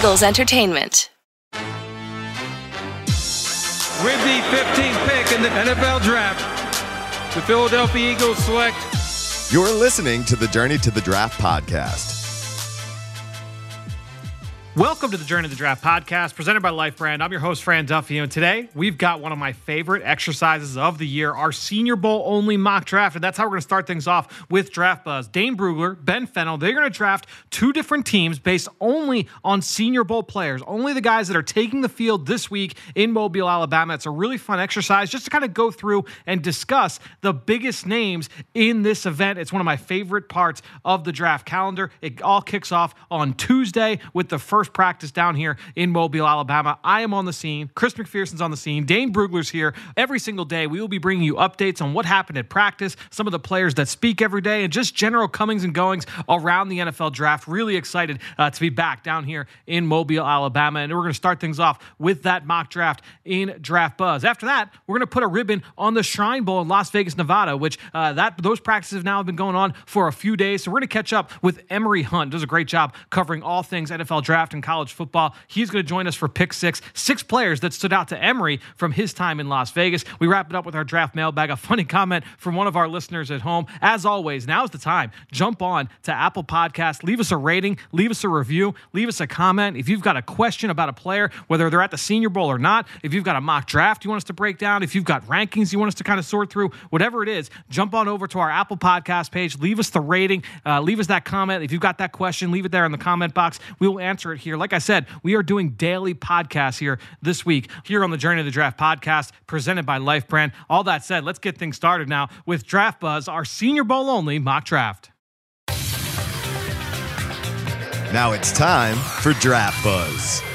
Eagles Entertainment. With the 15th pick in the NFL Draft, the Philadelphia Eagles select. You're listening to the Journey to the Draft podcast. Welcome to the Journey of the Draft podcast presented by Life Brand. I'm your host, Fran Duffy, and today we've got one of my favorite exercises of the year, our Senior Bowl only mock draft. And that's how we're going to start things off with Draft Buzz. Dane Brugler, Ben Fennell, they're going to draft two different teams based only on Senior Bowl players, only the guys that are taking the field this week in Mobile, Alabama. It's a really fun exercise just to kind of go through and discuss the biggest names in this event. It's one of my favorite parts of the draft calendar. It all kicks off on Tuesday with the first first practice down here in Mobile, Alabama. I am on the scene. Chris McPherson's on the scene. Dane Brugler's here. Every single day, we will be bringing you updates on what happened at practice, some of the players that speak every day, and just general comings and goings around the NFL draft. Really excited uh, to be back down here in Mobile, Alabama. And we're going to start things off with that mock draft in Draft Buzz. After that, we're going to put a ribbon on the Shrine Bowl in Las Vegas, Nevada, which uh, that those practices have now been going on for a few days. So we're going to catch up with Emory Hunt. Does a great job covering all things NFL draft draft in college football. He's going to join us for pick six. Six players that stood out to Emory from his time in Las Vegas. We wrap it up with our draft mailbag. A funny comment from one of our listeners at home. As always, now's the time. Jump on to Apple Podcast. Leave us a rating. Leave us a review. Leave us a comment. If you've got a question about a player, whether they're at the Senior Bowl or not, if you've got a mock draft you want us to break down, if you've got rankings you want us to kind of sort through, whatever it is, jump on over to our Apple Podcast page. Leave us the rating. Uh, leave us that comment. If you've got that question, leave it there in the comment box. We will answer it here. Like I said, we are doing daily podcasts here this week here on the Journey of the Draft podcast presented by Life Brand. All that said, let's get things started now with Draft Buzz, our Senior Bowl only mock draft. Now it's time for Draft Buzz.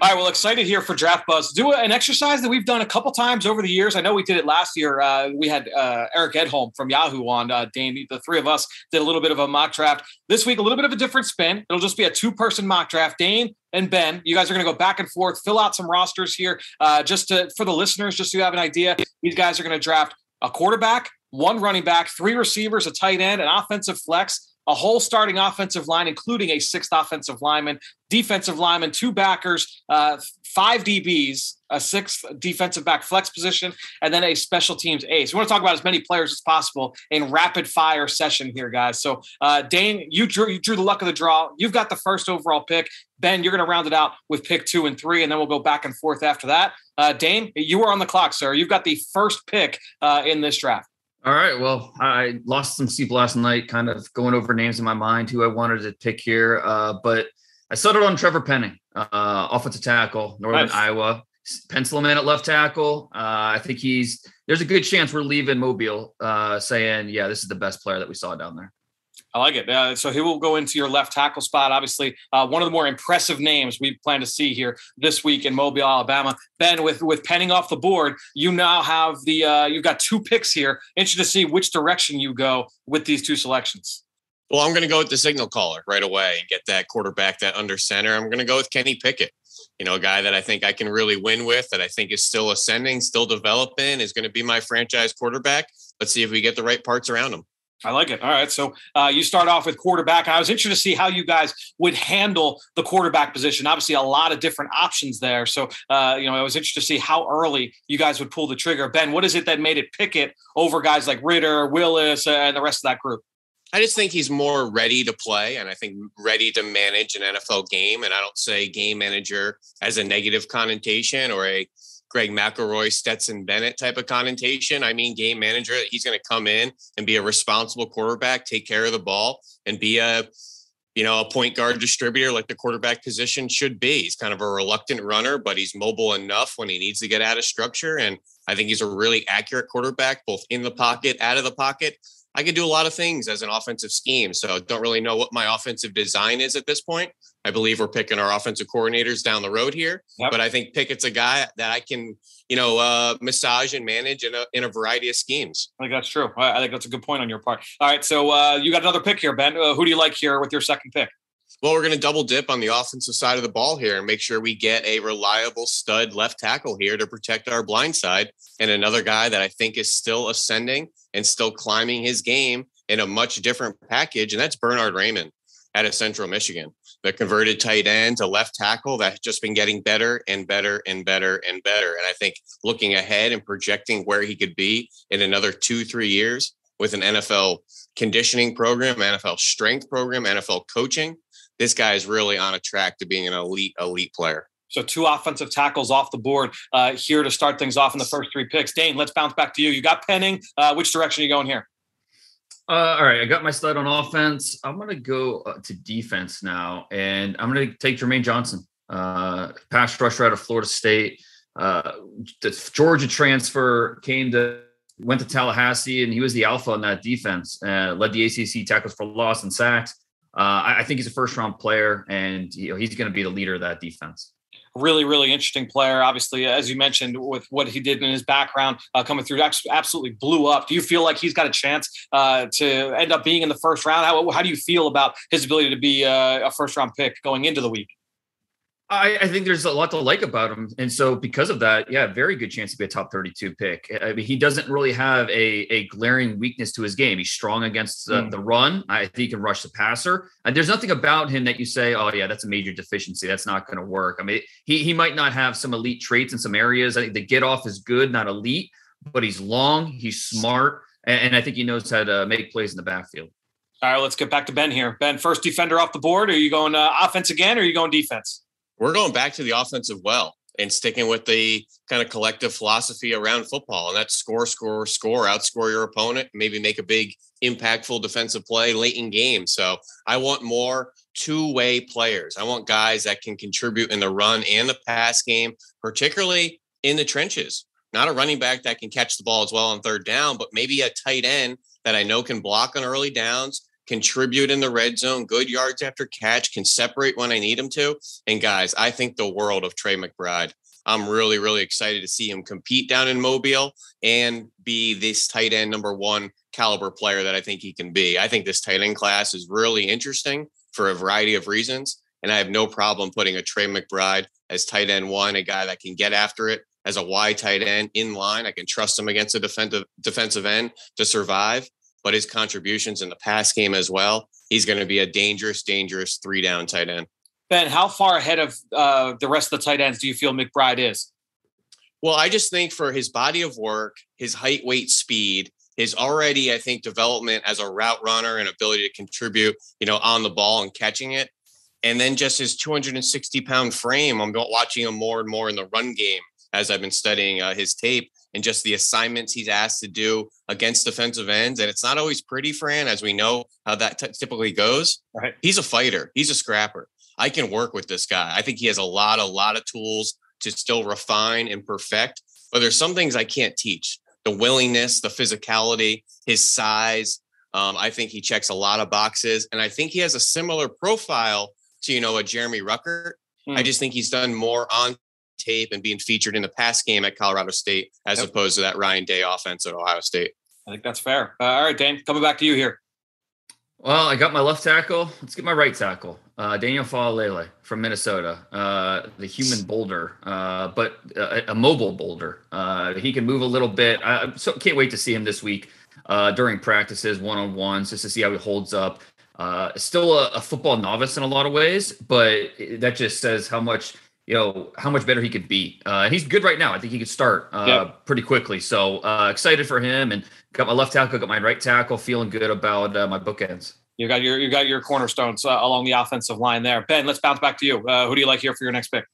All right, well, excited here for Draft Buzz. Do an exercise that we've done a couple times over the years. I know we did it last year. Uh, we had uh, Eric Edholm from Yahoo on. Uh, Dane, the three of us did a little bit of a mock draft. This week, a little bit of a different spin. It'll just be a two-person mock draft. Dane and Ben, you guys are going to go back and forth, fill out some rosters here, uh, just to for the listeners, just so you have an idea. These guys are going to draft a quarterback, one running back, three receivers, a tight end, an offensive flex, a whole starting offensive line, including a sixth offensive lineman, defensive lineman, two backers, uh, five DBs, a sixth defensive back flex position, and then a special teams ace. We want to talk about as many players as possible in rapid fire session here, guys. So, uh, Dane, you drew you drew the luck of the draw. You've got the first overall pick. Ben, you're going to round it out with pick two and three, and then we'll go back and forth after that. Uh, Dane, you are on the clock, sir. You've got the first pick uh, in this draft. All right. Well, I lost some sleep last night, kind of going over names in my mind who I wanted to pick here. Uh, but I settled on Trevor Penning, uh, offensive tackle, Northern nice. Iowa. Pencil him in at left tackle. Uh, I think he's there's a good chance we're leaving Mobile uh, saying, yeah, this is the best player that we saw down there. I like it. Uh, so he will go into your left tackle spot. Obviously, uh, one of the more impressive names we plan to see here this week in Mobile, Alabama. Ben, with with Penning off the board, you now have the uh, you've got two picks here. Interested to see which direction you go with these two selections. Well, I'm going to go with the signal caller right away and get that quarterback that under center. I'm going to go with Kenny Pickett. You know, a guy that I think I can really win with, that I think is still ascending, still developing, is going to be my franchise quarterback. Let's see if we get the right parts around him. I like it. All right. So uh, you start off with quarterback. I was interested to see how you guys would handle the quarterback position. Obviously, a lot of different options there. So, uh, you know, I was interested to see how early you guys would pull the trigger. Ben, what is it that made it Pickett over guys like Ridder, Willis, uh, and the rest of that group? I just think he's more ready to play and I think ready to manage an NFL game. And I don't say game manager as a negative connotation or a Greg McElroy, Stetson Bennett type of connotation. I mean, game manager. He's going to come in and be a responsible quarterback, take care of the ball, and be a you know a point guard distributor like the quarterback position should be. He's kind of a reluctant runner, but he's mobile enough when he needs to get out of structure. And I think he's a really accurate quarterback, both in the pocket, out of the pocket. I could do a lot of things as an offensive scheme. So don't really know what my offensive design is at this point. I believe we're picking our offensive coordinators down the road here, yep. but I think Pickett's a guy that I can, you know, uh, massage and manage in a, in a variety of schemes. I think that's true. I think that's a good point on your part. All right. So uh, you got another pick here, Ben. Uh, who do you like here with your second pick? Well, we're going to double dip on the offensive side of the ball here and make sure we get a reliable stud left tackle here to protect our blind side. And another guy that I think is still ascending and still climbing his game in a much different package, and that's Bernard Raimann out of Central Michigan. The converted tight end to left tackle that's just been getting better and better and better and better. And I think looking ahead and projecting where he could be in another two, three years with an NFL conditioning program, NFL strength program, NFL coaching, this guy is really on a track to being an elite, elite player. So two offensive tackles off the board uh, here to start things off in the first three picks. Dane, let's bounce back to you. You got Penning. Uh, which direction are you going here? Uh, all right, I got my stud on offense. I'm going to go uh, to defense now, and I'm going to take Jermaine Johnson, uh, pass rusher out of Florida State. Uh, the Georgia transfer came to went to Tallahassee, and he was the alpha on that defense. Uh, led the ACC tackles for loss and sacks. I, I, think he's a first round player, and you know, he's going to be the leader of that defense really, really interesting player. Obviously, as you mentioned, with what he did in his background uh, coming through, absolutely blew up. Do you feel like he's got a chance uh, to end up being in the first round? How, how do you feel about his ability to be uh, a first round pick going into the week? I, I, think there's a lot to like about him, and so because of that, yeah, very good chance to be a top 32 pick. I mean, he doesn't really have a, a glaring weakness to his game. He's strong against the, mm. the run. I think he can rush the passer, and there's nothing about him that you say, oh yeah, that's a major deficiency. That's not going to work. I mean, he he might not have some elite traits in some areas. I think the get off is good, not elite, but he's long, he's smart, and, and I think he knows how to make plays in the backfield. All right, let's get back to Ben here. Ben, first defender off the board. Are you going uh, offense again, or are you going defense? We're going back to the offensive well and sticking with the kind of collective philosophy around football. And that's score, score, score, outscore your opponent, maybe make a big impactful defensive play late in game. So I want more two way players. I want guys that can contribute in the run and the pass game, particularly in the trenches. Not a running back that can catch the ball as well on third down, but maybe a tight end that I know can block on early downs, contribute in the red zone, good yards after catch, can separate when I need him to. And guys, I think the world of Trey McBride. I'm really, really excited to see him compete down in Mobile and be this tight end number one caliber player that I think he can be. I think this tight end class is really interesting for a variety of reasons. And I have no problem putting a Trey McBride as tight end one, a guy that can get after it as a wide tight end in line. I can trust him against a defensive defensive end to survive but his contributions in the pass game as well, he's going to be a dangerous, dangerous three down tight end. Ben, how far ahead of uh, the rest of the tight ends do you feel McBride is? Well, I just think for his body of work, his height, weight, speed, his already, I think, development as a route runner and ability to contribute, you know, on the ball and catching it. And then just his 260 pound frame. I'm watching him more and more in the run game as I've been studying uh, his tape and just the assignments he's asked to do against defensive ends. And it's not always pretty, Fran, as we know how that t- typically goes. Right. He's a fighter, he's a scrapper. I can work with this guy. I think he has a lot, a lot of tools to still refine and perfect. But there's some things I can't teach the willingness, the physicality, his size. Um, I think he checks a lot of boxes. And I think he has a similar profile to, you know, a Jeremy Ruckert. I hmm. just think he's done more on tape and being featured in the pass game at Colorado State as yep. opposed to that Ryan Day offense at Ohio State. I think that's fair. Uh, all right, Dane, coming back to you here. Well, I got my left tackle. Let's get my right tackle. Uh, Daniel Faalele from Minnesota, uh, the human boulder, uh, but uh, a mobile boulder. Uh, he can move a little bit. I so can't wait to see him this week uh, during practices, one on ones, just to see how he holds up. still a, a, football novice in a lot of ways, but that just says how much you know how much better he could be. Uh, he's good right now. I think he could start uh, yep. pretty quickly. So uh, excited for him, and got my left tackle, got my right tackle, feeling good about uh, my bookends. You got your you got your cornerstones uh, along the offensive line there. Ben, let's bounce back to you. Uh, who do you like here for your next pick?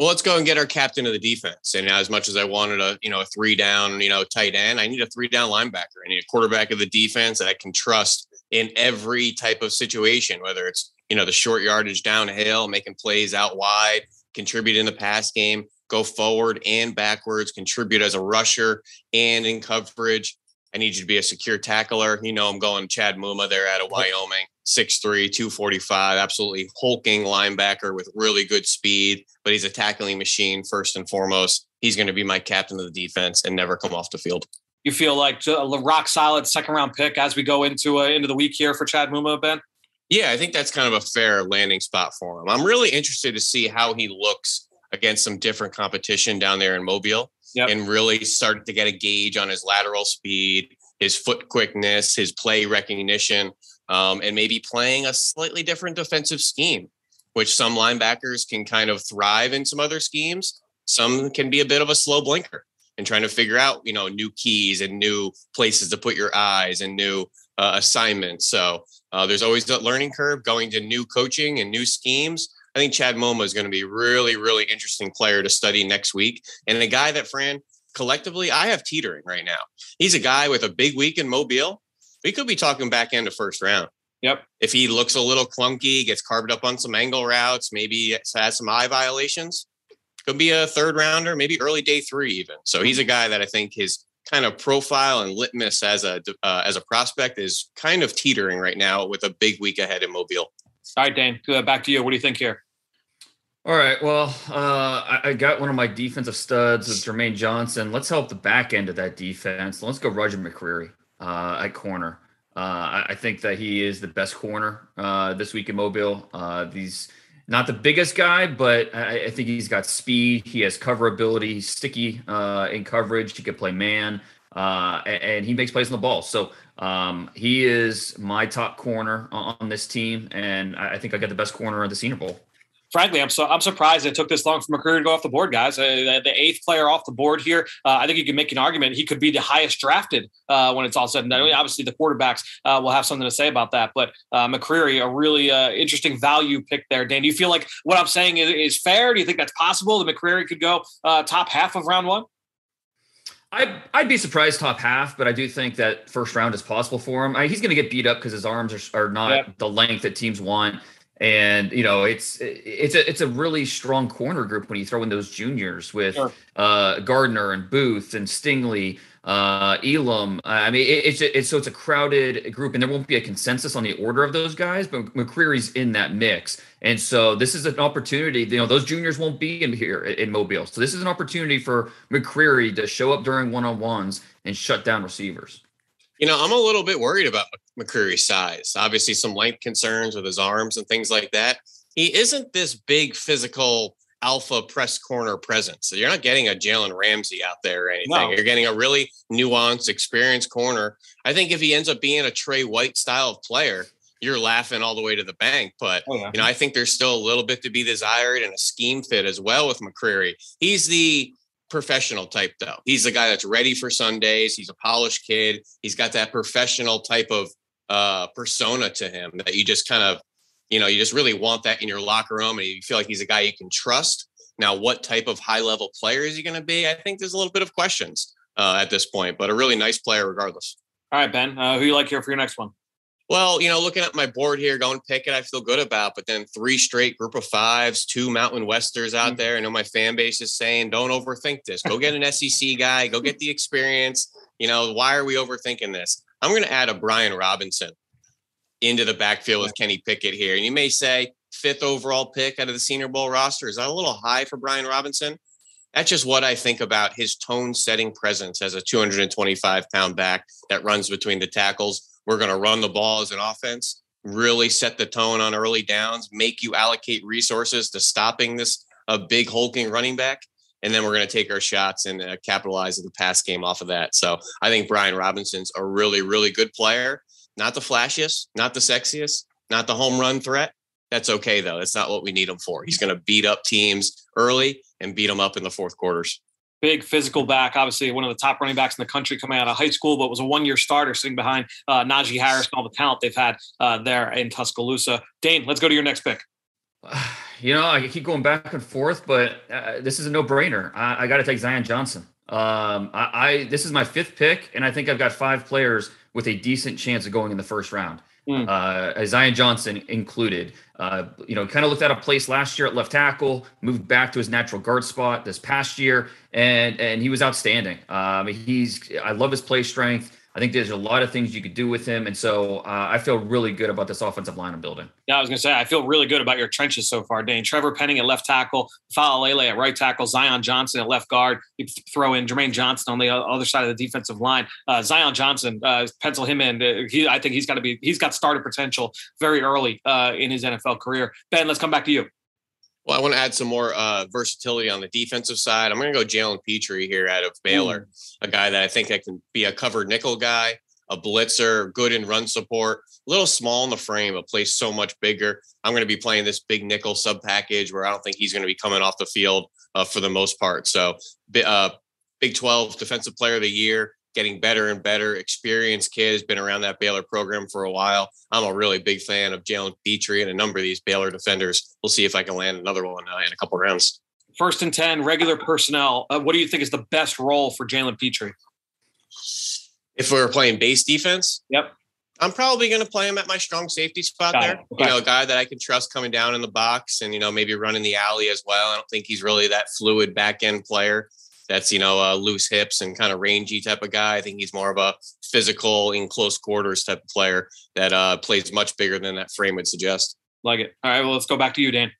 Well, let's go and get our captain of the defense. And as much as I wanted a you know a three down you know tight end, I need a three down linebacker. I need a quarterback of the defense that I can trust in every type of situation, whether it's you know the short yardage downhill, making plays out wide contribute in the pass game, go forward and backwards, contribute as a rusher and in coverage. I need you to be a secure tackler. You know, I'm going Chad Muma there out of Wyoming, 6'3, 245, absolutely hulking linebacker with really good speed, but he's a tackling machine first and foremost. He's going to be my captain of the defense and never come off the field. You feel like a rock solid second round pick as we go into uh, into the week here for Chad Muma, Ben? Yeah, I think that's kind of a fair landing spot for him. I'm really interested to see how he looks against some different competition down there in Mobile yep. and really start to get a gauge on his lateral speed, his foot quickness, his play recognition. um, and maybe playing a slightly different defensive scheme, which some linebackers can kind of thrive in some other schemes. Some can be a bit of a slow blinker and trying to figure out, you know, new keys and new places to put your eyes and new uh, assignments. So uh, there's always that learning curve going to new coaching and new schemes. I think Chad Muma is going to be really, really interesting player to study next week, and a guy that Fran collectively I have teetering right now. He's a guy with a big week in Mobile. We could be talking back end of first round. Yep. If he looks a little clunky, gets carved up on some angle routes, maybe has some eye violations, could be a third rounder, maybe early day three even. So he's a guy that I think his kind of profile and litmus as a uh, as a prospect is kind of teetering right now with a big week ahead in Mobile. All right, Dane, back to you. What do you think here? All right. Well, uh, I, I, got one of my defensive studs with Jermaine Johnson. Let's help the back end of that defense. Let's go Roger McCreary uh, at corner. Uh, I, I, think that he is the best corner uh, this week in Mobile. Uh, he's not the biggest guy, but I, I, think he's got speed. He has coverability. He's sticky uh, in coverage. He can play man, and, and, he makes plays on the ball. So um, he is my top corner on, on this team, and I, I think I got the best corner of the Senior Bowl frankly, I'm so I'm surprised it took this long for McCreary to go off the board, guys. Uh, the eighth player off the board here. Uh, I think you can make an argument he could be the highest drafted uh, when it's all said and done. Obviously, the quarterbacks uh, will have something to say about that, but uh, McCreary, a really uh, interesting value pick there. Dan, do you feel like what I'm saying is, is fair? Do you think that's possible that McCreary could go top half of round one? I'd, I'd be surprised top half, but I do think that first round is possible for him. I, he's going to get beat up because his arms are, are not yep. the length that teams want and you know it's it's a it's a really strong corner group when you throw in those juniors with sure. uh, Gardner and Booth and Stingley, uh, Elam. I mean, it, it's it's so it's a crowded group, and there won't be a consensus on the order of those guys, but McCreary's in that mix, and so this is an opportunity. You know, those juniors won't be in here in Mobile, so this is an opportunity for McCreary to show up during one on ones and shut down receivers. You know, I'm a little bit worried about McCreary's size. Obviously, some length concerns with his arms and things like that. He isn't this big physical alpha press corner presence. So you're not getting a Jalen Ramsey out there or anything. No. You're getting a really nuanced, experienced corner. I think if he ends up being a Trey White style of player, you're laughing all the way to the bank. But oh, yeah. you know, I think there's still a little bit to be desired and a scheme fit as well with McCreary. He's the professional type though. He's the guy that's ready for Sundays. He's a polished kid. He's got that professional type of uh, persona to him that you just kind of, you know, you just really want that in your locker room and you feel like he's a guy you can trust. Now, what type of high level player is he going to be? I think there's a little bit of questions uh, at this point, but a really nice player regardless. All right, Ben, uh, who you like here for your next one? Well, you know, looking at my board here, going Pickett, I feel good about. But then three straight group of fives, two Mountain Westers out mm-hmm. there. I know my fan base is saying, don't overthink this. Go get an SEC guy. Go get the experience. You know, why are we overthinking this? I'm going to add a Brian Robinson into the backfield with Kenny Pickett here. And you may say, fifth overall pick out of the Senior Bowl roster. Is that a little high for Brian Robinson? That's just what I think about his tone setting presence as a 225 pound back that runs between the tackles we're going to run the ball as an offense, really set the tone on early downs, make you allocate resources to stopping this a big hulking running back. And then we're going to take our shots and uh, capitalize the pass game off of that. So I think Brian Robinson's a really, really good player. Not the flashiest, not the sexiest, not the home run threat. That's okay though. That's not what we need him for. He's going to beat up teams early and beat them up in the fourth quarters big physical back, obviously one of the top running backs in the country coming out of high school, but was a one-year starter sitting behind uh, Najee Harris and all the talent they've had uh, there in Tuscaloosa. Dane, let's go to your next pick. You know, I keep going back and forth, but uh, this is a no-brainer. I, I got to take Zion Johnson. Um, I, I this is my fifth pick, and I think I've got five players with a decent chance of going in the first round. Mm. Uh, Zion Johnson included. Uh, you know, kind of looked at a place last year at left tackle, moved back to his natural guard spot this past year, and and he was outstanding. Um, he's I love his play strength. I think there's a lot of things you could do with him, and so uh, I feel really good about this offensive line I'm building. Yeah, I was going to say I feel really good about your trenches so far, Dane. Trevor Penning at left tackle, Faalele at right tackle, Zion Johnson at left guard. You throw in Jermaine Johnson on the other side of the defensive line. Uh, Zion Johnson, uh, pencil him in. Uh, he, I think he's got to be. He's got starter potential very early uh, in his NFL career. Ben, let's come back to you. Well, I want to add some more uh, versatility on the defensive side. I'm going to go Jalen Pitre here out of Baylor, mm. a guy that I think I can be a covered nickel guy. a blitzer, good in run support, a little small in the frame, but plays so much bigger. I'm going to be playing this big nickel sub package where I don't think he's going to be coming off the field uh, for the most part. So, uh, Big 12 Defensive Player of the Year, getting better and better. Experienced kid has been around that Baylor program for a while. I'm a really big fan of Jalen Pitre and a number of these Baylor defenders. We'll see if I can land another one uh, in a couple rounds. First and 10, regular personnel. Uh, what do you think is the best role for Jalen Pitre? If we are playing base defense, yep. I'm probably going to play him at my strong safety spot Got there. Okay. You know, a guy that I can trust coming down in the box and, you know, maybe running the alley as well. I don't think he's really that fluid back end player that's, you know, uh, loose hips and kind of rangy type of guy. I think he's more of a physical in close quarters type of player that uh, plays much bigger than that frame would suggest. Like it. All right. Well, let's go back to you, Dan.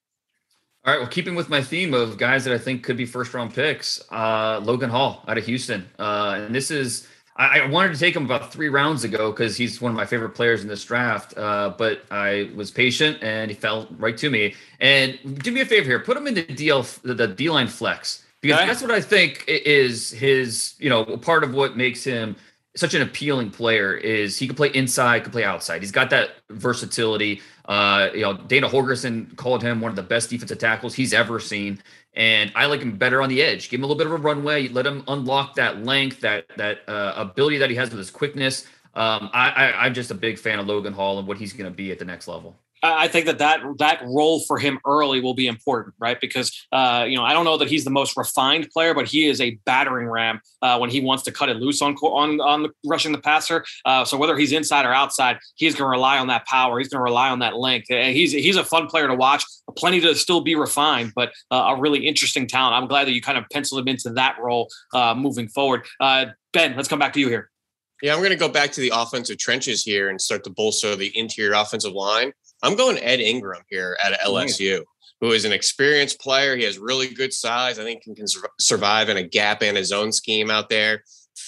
All right. Well, keeping with my theme of guys that I think could be first round picks, uh, Logan Hall out of Houston. Uh, and this is, I, I, wanted to take him about three rounds ago because he's one of my favorite players in this draft. Uh, but I was patient and he fell right to me. And do me a favor here, put him in the DL, the D line flex because that's what I think is his, you know, part of what makes him such an appealing player is he can play inside, can play outside. He's got that versatility. Uh, you know, Dana Holgorsen called him one of the best defensive tackles he's ever seen, and I like him better on the edge. Give him a little bit of a runway, let him unlock that length, that that uh, ability that he has with his quickness. Um, I, I, I'm just a big fan of Logan Hall and what he's going to be at the next level. I think that that that role for him early will be important, right? Because uh, you know I don't know that he's the most refined player, but he is a battering ram uh, when he wants to cut it loose on on on the, rushing the passer. Uh, so whether he's inside or outside, he's going to rely on that power. He's going to rely on that length. And he's he's a fun player to watch. Plenty to still be refined, but uh, a really interesting talent. I'm glad that you kind of penciled him into that role uh, moving forward. Uh, ben, let's come back to you here. Yeah, I'm going to go back to the offensive trenches here and start to bolster the interior offensive line. I'm going Ed Ingram here at LSU, who is an experienced player. He has really good size. I think he can survive in a gap and a zone scheme out there.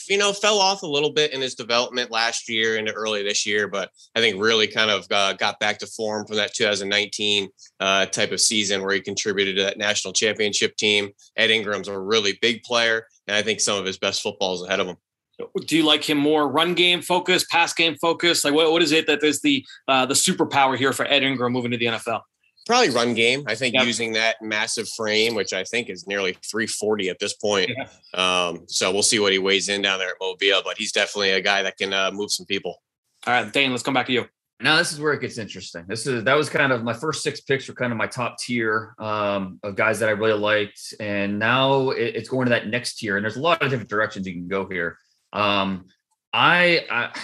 You know, fell off a little bit in his development last year into early this year, but I think really kind of uh, got back to form from that 2019 uh, type of season where he contributed to that national championship team. Ed Ingram's a really big player, and I think some of his best football is ahead of him do you like him more run game focus, pass game focus? Like what, what is it that is the uh, the superpower here for Ed Ingram moving to the NFL? Probably run game. I think yep. using that massive frame, which I think is nearly 340 at this point. Yeah. Um, so we'll see what he weighs in down there at Mobile, but he's definitely a guy that can uh, move some people. All right, Dane, let's come back to you. Now this is where it gets interesting. This is that was kind of my first six picks were kind of my top tier um, of guys that I really liked, and now it, it's going to that next tier. And there's a lot of different directions you can go here. Um, I, I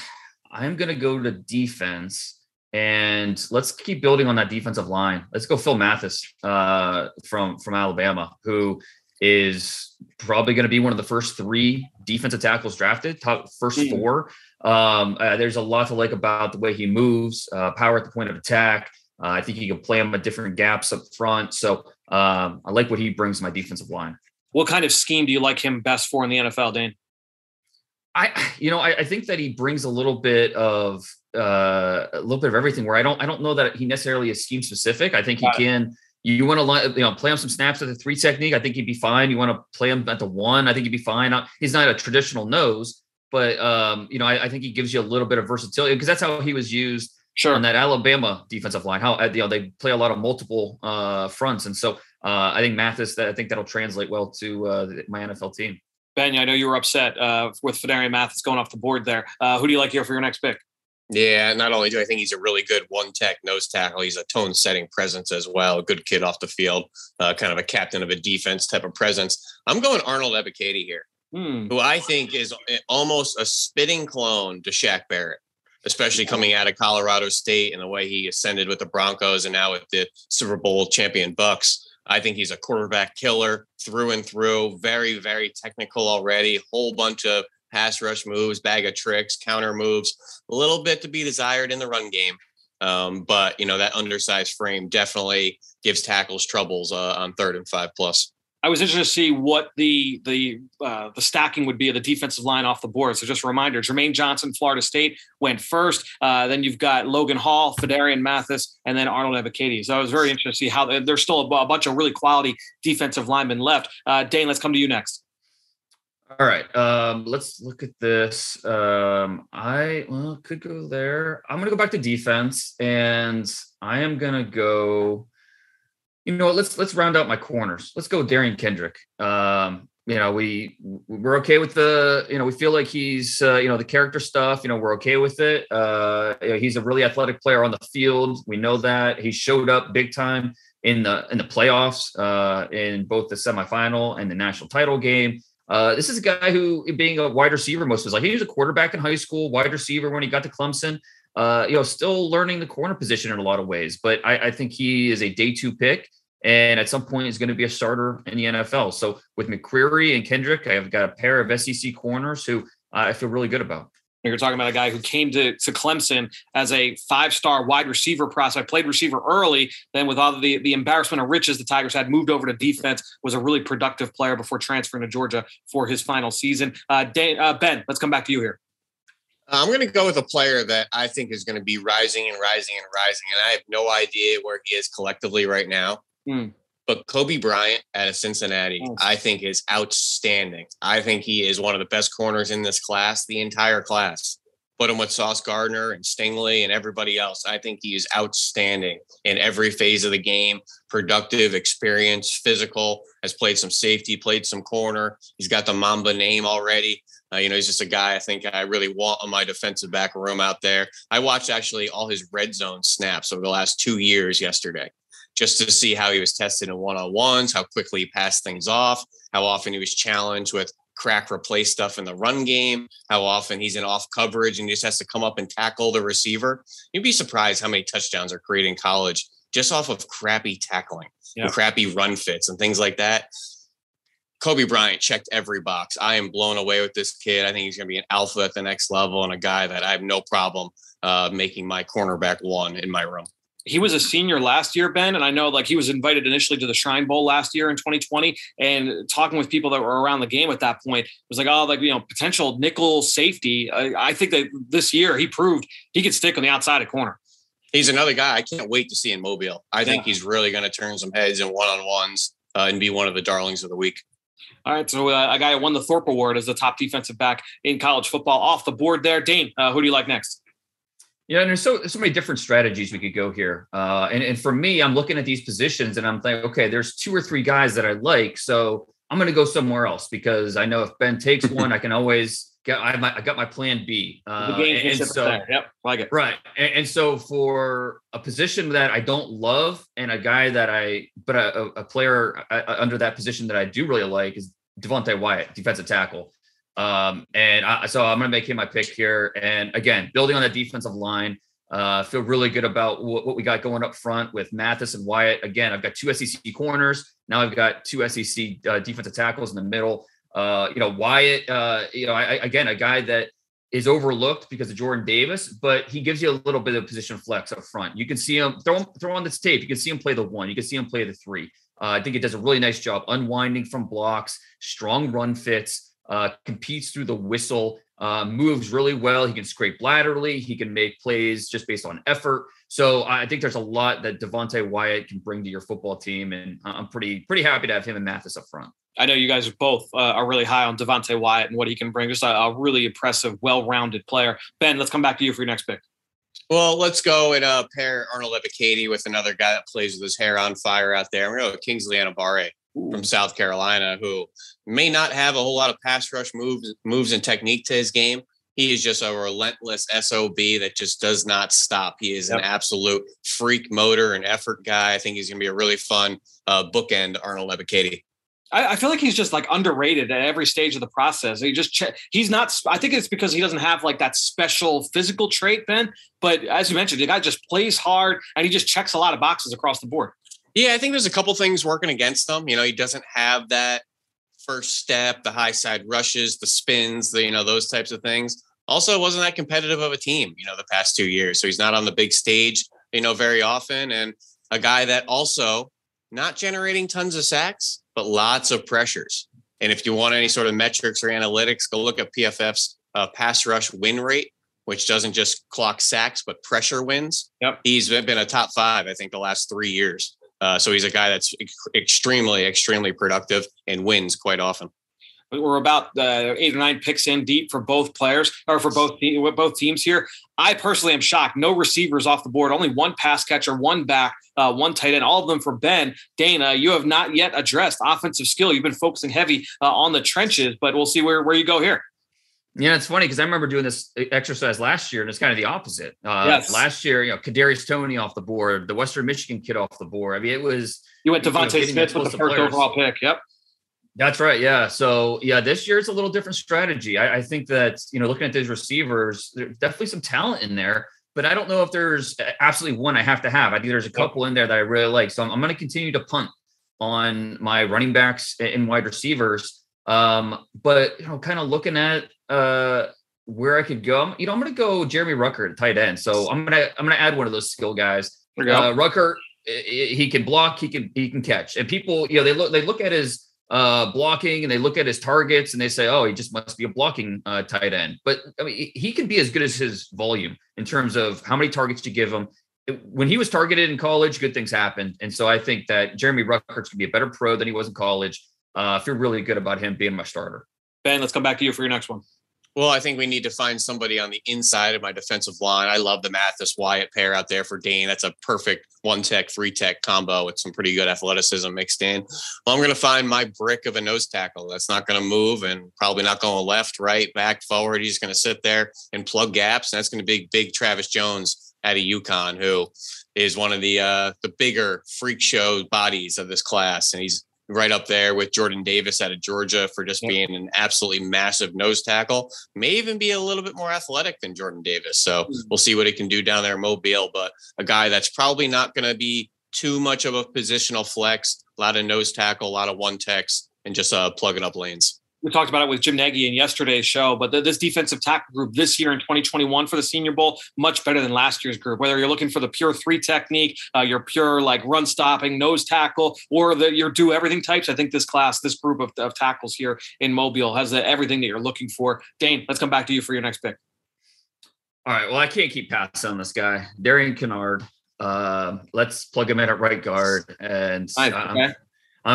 I'm gonna go to defense and let's keep building on that defensive line. Let's go Phil Mathis uh, from from Alabama, who is probably going to be one of the first three defensive tackles drafted, top first mm. four. Um, uh, there's a lot to like about the way he moves, uh, power at the point of attack. Uh, I think he can play him at different gaps up front. So um, I like what he brings to my defensive line. What kind of scheme do you like him best for in the NFL, Dane? I, you know, I, I, think that he brings a little bit of uh, a little bit of everything. Where I don't, I don't know that he necessarily is scheme specific. I think he can. You want to, you know, play him some snaps at the three technique. I think he'd be fine. You want to play him at the one. I think he'd be fine. He's not a traditional nose, but um, you know, I, I think he gives you a little bit of versatility because that's how he was used sure. on that Alabama defensive line. How you know they play a lot of multiple uh, fronts, and so uh, I think Mathis. That I think that'll translate well to uh, my NFL team. Ben, I know you were upset uh, with Phidarian Mathis going off the board there. Uh, who do you like here for your next pick? Yeah, not only do I think he's a really good one tech nose tackle, he's a tone setting presence as well. Good kid off the field, uh, kind of a captain of a defense type of presence. I'm going Arnold Ebiketie here, hmm. who I think is almost a spitting clone to Shaq Barrett, especially coming out of Colorado State and the way he ascended with the Broncos and now with the Super Bowl champion Bucks. I think he's a quarterback killer through and through. Very, very technical already. Whole bunch of pass rush moves, bag of tricks, counter moves. A little bit to be desired in the run game. Um, but you know that undersized frame definitely gives tackles troubles uh, on third and five plus. I was interested to see what the the uh, the stacking would be of the defensive line off the board. So just a reminder: Jermaine Johnson, Florida State went first. Uh, then you've got Logan Hall, Phidarian Mathis, and then Arnold Ebiketie. So I was very interested to see how there's still a, bunch of really quality defensive linemen left. Uh, Dane, let's come to you next. All right. Um, let's look at this. Um, I well could go there. I'm gonna go back to defense, and I am gonna go. You know what? Let's let's round out my corners. Let's go Derion Kendrick. Um, you know, we we're okay with the. You know, we feel like he's uh, you know the character stuff. You know, we're okay with it. Uh, you know, he's a really athletic player on the field. We know that he showed up big time in the in the playoffs, uh, in both the semifinal and the national title game. Uh, this is a guy who, being a wide receiver most of his life, he was a quarterback in high school, wide receiver when he got to Clemson. Uh, you know, still learning the corner position in a lot of ways, but I, I think he is a day two pick, and at some point is going to be a starter in the NFL. So with McCreary and Kendrick, I've got a pair of SEC corners who I feel really good about. You're talking about a guy who came to, to Clemson as a five star wide receiver prospect, played receiver early, then with all the, the embarrassment of riches the Tigers had, moved over to defense, was a really productive player before transferring to Georgia for his final season. Uh, Dan, uh, ben, let's come back to you here. I'm going to go with a player that I think is going to be rising and rising and rising. And I have no idea where he is collectively right now. Hmm. But Coby Bryant out of Cincinnati, oh. I think is outstanding. I think he is one of the best corners in this class, the entire class. Put him with Sauce Gardner and Stingley and everybody else. I think he is outstanding in every phase of the game. Productive, experience, physical. Has played some safety, played some corner. He's got the Mamba name already. Uh, you know, he's just a guy I think I really want on my defensive back room out there. I watched actually all his red zone snaps over the last two years yesterday just to see how he was tested in one on ones, how quickly he passed things off, how often he was challenged with crack replace stuff in the run game, how often he's in off coverage and he just has to come up and tackle the receiver. You'd be surprised how many touchdowns are created in college just off of crappy tackling yeah. and crappy run fits and things like that. Coby Bryant checked every box. I am blown away with this kid. I think he's going to be an alpha at the next level and a guy that I have no problem uh, making my cornerback one in my room he was a senior last year, Ben, and I know like he was invited initially to the Shrine Bowl last year in 2020. And talking with people that were around the game at that point was like, oh, like you know, potential nickel safety. I, I think that this year he proved he could stick on the outside of corner. He's another guy I can't wait to see in Mobile. I yeah. think he's really going to turn some heads in one on ones uh, and be one of the darlings of the week. All right, so uh, a guy who won the Thorpe Award as the top defensive back in college football off the board there. Dane, uh, who do you like next? Yeah, and there's so so many different strategies we could go here. Uh, and and for me, I'm looking at these positions and I'm thinking, okay, there's two or three guys that I like, so I'm going to go somewhere else because I know if Ben takes one, I can always get. I, my, I got my plan B. Uh, the game and, and so, yep, like it. Right, and, and, so for a position that I don't love and a guy that I, but a, a player uh, under that position that I do really like is Devonte Wyatt, defensive tackle. Um, and I, so I'm going to make him my pick here. And again, building on that defensive line, uh, feel really good about what, what, we got going up front with Mathis and Wyatt. Again, I've got two SEC corners. Now I've got two SEC uh, defensive tackles in the middle. Uh, you know, Wyatt, uh, you know, I, again, a guy that is overlooked because of Jordan Davis, but he gives you a little bit of position flex up front. You can see him throw throw on this tape. You can see him play the one. You can see him play the three. Uh, I think it does a really nice job unwinding from blocks, strong run fits uh, competes through the whistle, uh, moves really well. He can scrape laterally. He can make plays just based on effort. So I think there's a lot that Devonte Wyatt can bring to your football team, and I'm pretty pretty happy to have him and Mathis up front. I know you guys are both uh, are really high on Devonte Wyatt and what he can bring. Just a, a really impressive, well-rounded player. Ben, let's come back to you for your next pick. Well, let's go and uh, pair Arnold Ebiketie with another guy that plays with his hair on fire out there. We're going to go Kingsley Enagbare from South Carolina, who may not have a whole lot of pass rush moves, moves and technique to his game. He is just a relentless SOB that just does not stop. He is yep. an absolute freak motor and effort guy. I think he's going to be a really fun uh, bookend Arnold Ebiketie. I, I, feel like he's just like underrated at every stage of the process. He just che- he's not. I think it's because he doesn't have like that special physical trait, Ben. But as you mentioned, the guy just plays hard and he just checks a lot of boxes across the board. Yeah, I think there's a couple things working against him. You know, he doesn't have that first step, the high side rushes, the spins, the you know those types of things. Also, wasn't that competitive of a team, you know, the past two years. So he's not on the big stage, you know, very often, and a guy that also not generating tons of sacks, but lots of pressures. And if you want any sort of metrics or analytics, go look at PFF's uh, pass rush win rate, which doesn't just clock sacks but pressure wins. Yep. He's been a top five, I think, the last three years. Uh, so he's a guy that's extremely, extremely productive and wins quite often. we're about uh, eight or nine picks in deep for both players or for both both teams here. I personally am shocked. No receivers off the board. Only one pass catcher, one back, uh, one tight end. All of them for Ben Dana. You have not yet addressed offensive skill. You've been focusing heavy uh, on the trenches, but we'll see where where you go here. Yeah, it's funny because I remember doing this exercise last year, and it's kind of the opposite. Uh, yes. Last year, you know, Kadarius Toney off the board, the Western Michigan kid off the board. I mean, it was you went DeVonta you know, Smith with the first players. overall pick. Yep. That's right. Yeah. So yeah, this year it's a little different strategy. I, I, think that you know, looking at these receivers, there's definitely some talent in there, but I don't know if there's absolutely one I have to have. I think there's a couple in there that I really like. So I'm, I'm going to continue to punt on my running backs and wide receivers. Um, but you know, kind of looking at uh where I could go, you know, I'm going to go Jeremy Ruckert at tight end. So I'm gonna I'm gonna add one of those skill guys. Uh, Ruckert, he can block, he can he can catch, and people, you know, they look they look at his uh, blocking and they look at his targets and they say, oh, he just must be a blocking uh, tight end. But I mean, he can be as good as his volume in terms of how many targets you give him. When he was targeted in college, good things happened. And so I think that Jeremy Ruckert's going to be a better pro than he was in college. Uh, I feel really good about him being my starter. Ben, let's come back to you for your next one. Well, I think we need to find somebody on the inside of my defensive line. I love the Mathis Wyatt pair out there for Dane. That's a perfect one tech, three tech combo with some pretty good athleticism mixed in. Well, I'm going to find my brick of a nose tackle that's not going to move and probably not going left, right, back, forward. He's going to sit there and plug gaps. And that's going to be big Travis Jones out of UConn, who is one of the uh, the bigger freak show bodies of this class. And he's right up there with Jordan Davis out of Georgia for just being an absolutely massive nose tackle. May even be a little bit more athletic than Jordan Davis. So hmm. we'll see what he can do down there in Mobile. But a guy that's probably not going to be too much of a positional flex, a lot of nose tackle, a lot of one techs, and just uh, plugging up lanes we talked about it with Jim Nagy in yesterday's show, but the, this defensive tackle group this year in 2021 for the Senior Bowl much better than last year's group. Whether you're looking for the pure three technique, uh, your pure like run stopping nose tackle, or the your do everything types, I think this class, this group of, of tackles here in Mobile has the, everything that you're looking for. Dane, let's come back to you for your next pick. All right. Well, I can't keep passing on this guy, Darian Kinnard. Uh, let's plug him in at right guard, and okay. I'm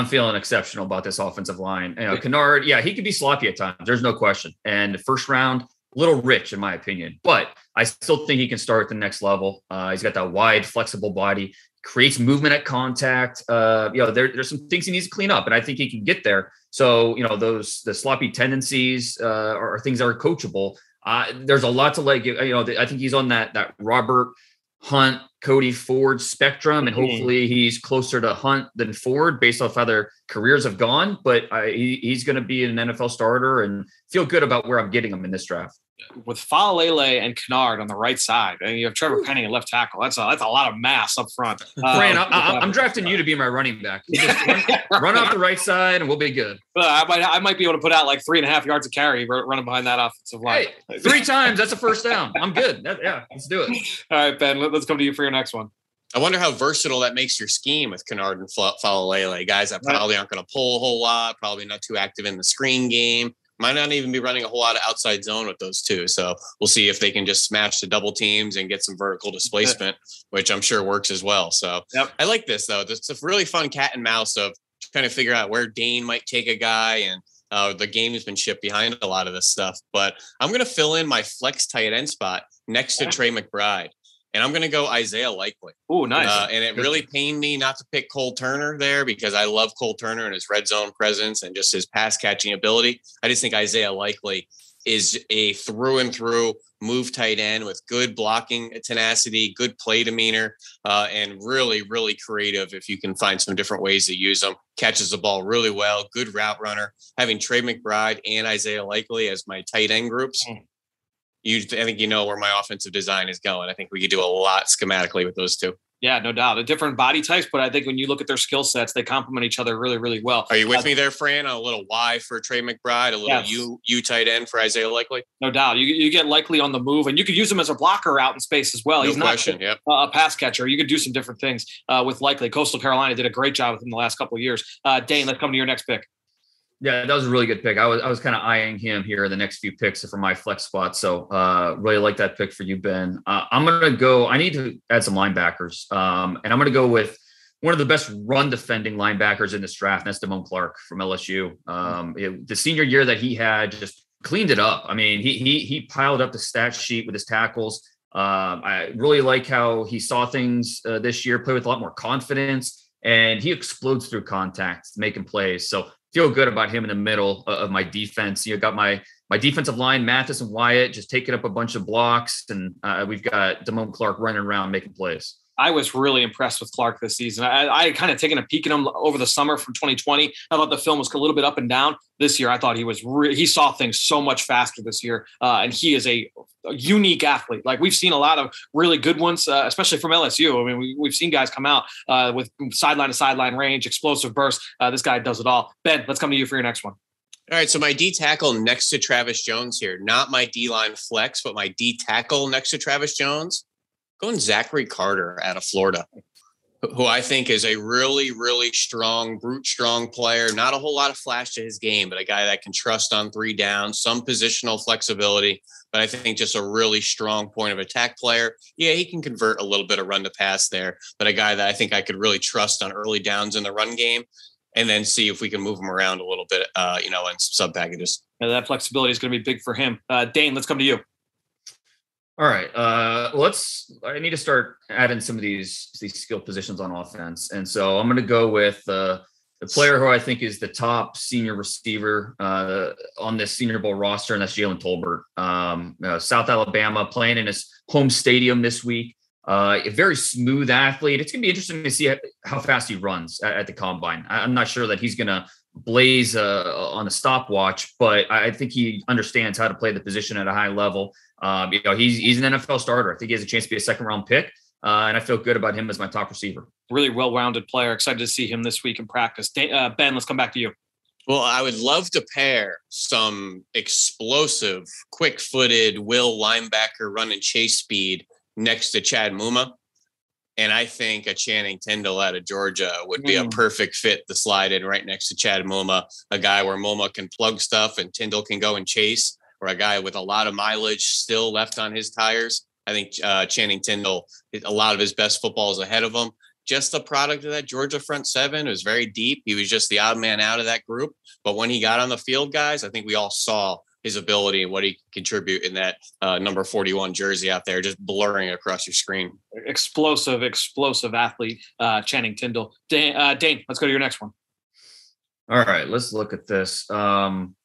feeling exceptional about this offensive line. You know, Kinnard, yeah, he could be sloppy at times. There's no question. And first round, a little rich in my opinion, but I still think he can start at the next level. Uh, he's got that wide, flexible body, creates movement at contact. Uh, you know, there, there's some things he needs to clean up, and I think he can get there. So, you know, those the sloppy tendencies uh, are, are things that are coachable. Uh, there's a lot to like. You know, I think he's on that that Robert Hunt, Cody Ford spectrum, and mm-hmm. hopefully he's closer to Hunt than Ford based off how their careers have gone. But I, he, he's going to be an NFL starter and feel good about where I'm getting him in this draft with Faalele and Kinnard on the right side, and you have Trevor Penning at left tackle. That's a that's a lot of mass up front. Uh, Fran, I, am drafting you to be my running back. Run, run, off the right side, and we'll be good. Uh, I might I might be able to put out like three and a half yards of carry running behind that offensive line. Hey, three times, that's a first down. I'm good. That, yeah, let's do it. All right, Ben. Let, us come to you for your next one. I wonder how versatile that makes your scheme with Kinnard and Faalele. Guys that probably aren't going to pull a whole lot, probably not too active in the screen game might not even be running a whole lot of outside zone with those two. So we'll see if they can just smash the double teams and get some vertical displacement, which I'm sure works as well. So yep. I like this though. It's a really fun cat and mouse of trying to figure out where Dane might take a guy and uh, the game has been shipped behind a lot of this stuff. But I'm going to fill in my flex tight end spot next to Trey McBride and I'm going to go Isaiah Likely. Oh, nice. Uh, and it really pained me not to pick Cole Turner there because I love Cole Turner and his red zone presence and just his pass catching ability. I just think Isaiah Likely is a through and through move tight end with good blocking tenacity, good play demeanor, uh, and really, really creative if you can find some different ways to use them. Catches the ball really well, good route runner. Having Trey McBride and Isaiah Likely as my tight end groups, mm you I think you know where my offensive design is going. I think we could do a lot schematically with those two. Yeah, no doubt. The different body types, but I think when you look at their skill sets, they complement each other really, really well. Are you with uh, me there, Fran? A little Y for Trey McBride, a little yes. U U tight end for Isaiah Likely. No doubt. You, you get Likely on the move, and you could use him as a blocker out in space as well. No He's question, not yep. a pass catcher. You could do some different things uh, with Likely. Coastal Carolina did a great job with him the last couple of years. Uh, Dane, let's come to your next pick. Yeah, that was a really good pick. I was I was kind of eyeing him here in the next few picks for my flex spot. So uh, really like that pick for you, Ben. Uh, I'm gonna go. I need to add some linebackers, um, and I'm gonna go with one of the best run defending linebackers in this draft. And that's Damone Clark from LSU. Um, it, the senior year that he had just cleaned it up. I mean, he he he piled up the stat sheet with his tackles. Um, I really like how he saw things uh, this year, play with a lot more confidence, and he explodes through contact, making plays. So feel good about him in the middle of my defense. You know, got my my defensive line, Mathis and Wyatt, just taking up a bunch of blocks, and uh, we've got Damone Clark running around making plays. I was really impressed with Clark this season. I, I had kind of taken a peek at him over the summer from 2020. I thought the film was a little bit up and down. This year, I thought he was re- he saw things so much faster this year, uh, and he is a, a, unique athlete. Like we've seen a lot of really good ones, uh, especially from LSU. I mean, we, have seen guys come out uh, with sideline to sideline range, explosive burst. Uh, this guy does it all. Ben, let's come to you for your next one. All right, so my D tackle next to Travis Jones here, not my D line flex, but my D tackle next to Travis Jones going Zachary Carter out of Florida, who I think is a really, really strong, brute strong player. Not a whole lot of flash to his game, but a guy that can trust on three downs, some positional flexibility. But I think just a really strong point of attack player. Yeah, he can convert a little bit of run to pass there, but a guy that I think I could really trust on early downs in the run game and then see if we can move him around a little bit, uh, you know, in sub packages. Yeah, that flexibility is going to be big for him. Uh, Dane, let's come to you. All right. Uh, let's. I need to start adding some of these these skill positions on offense, and so I'm going to go with uh, the player who I think is the top senior receiver uh, on this Senior Bowl roster, and that's Jalen Tolbert, um, uh, South Alabama, playing in his home stadium this week. Uh, a very smooth athlete. It's going to be interesting to see how fast he runs at, at the combine. I'm not sure that he's going to blaze uh, on a stopwatch, but I think he understands how to play the position at a high level. Um, you know, he's he's an NFL starter. I think he has a chance to be a second round pick. Uh, and I feel good about him as my top receiver. Really well rounded player. Excited to see him this week in practice. Uh, ben, let's come back to you. Well, I would love to pair some explosive, quick footed will linebacker run and chase speed next to Chad Muma. And I think a Channing Tindall out of Georgia would be mm. a perfect fit to slide in right next to Chad Muma, a guy where Muma can plug stuff and Tindall can go and chase or a guy with a lot of mileage still left on his tires. I think uh, Channing Tindall, a lot of his best football is ahead of him. Just the product of that Georgia front seven it was very deep. He was just the odd man out of that group. But when he got on the field, guys, I think we all saw his ability and what he can contribute in that uh, number 41 jersey out there, just blurring across your screen. Explosive, explosive athlete, uh, Channing Tindall. Dane, uh, Dane, let's go to your next one. All right, let's look at this. Um,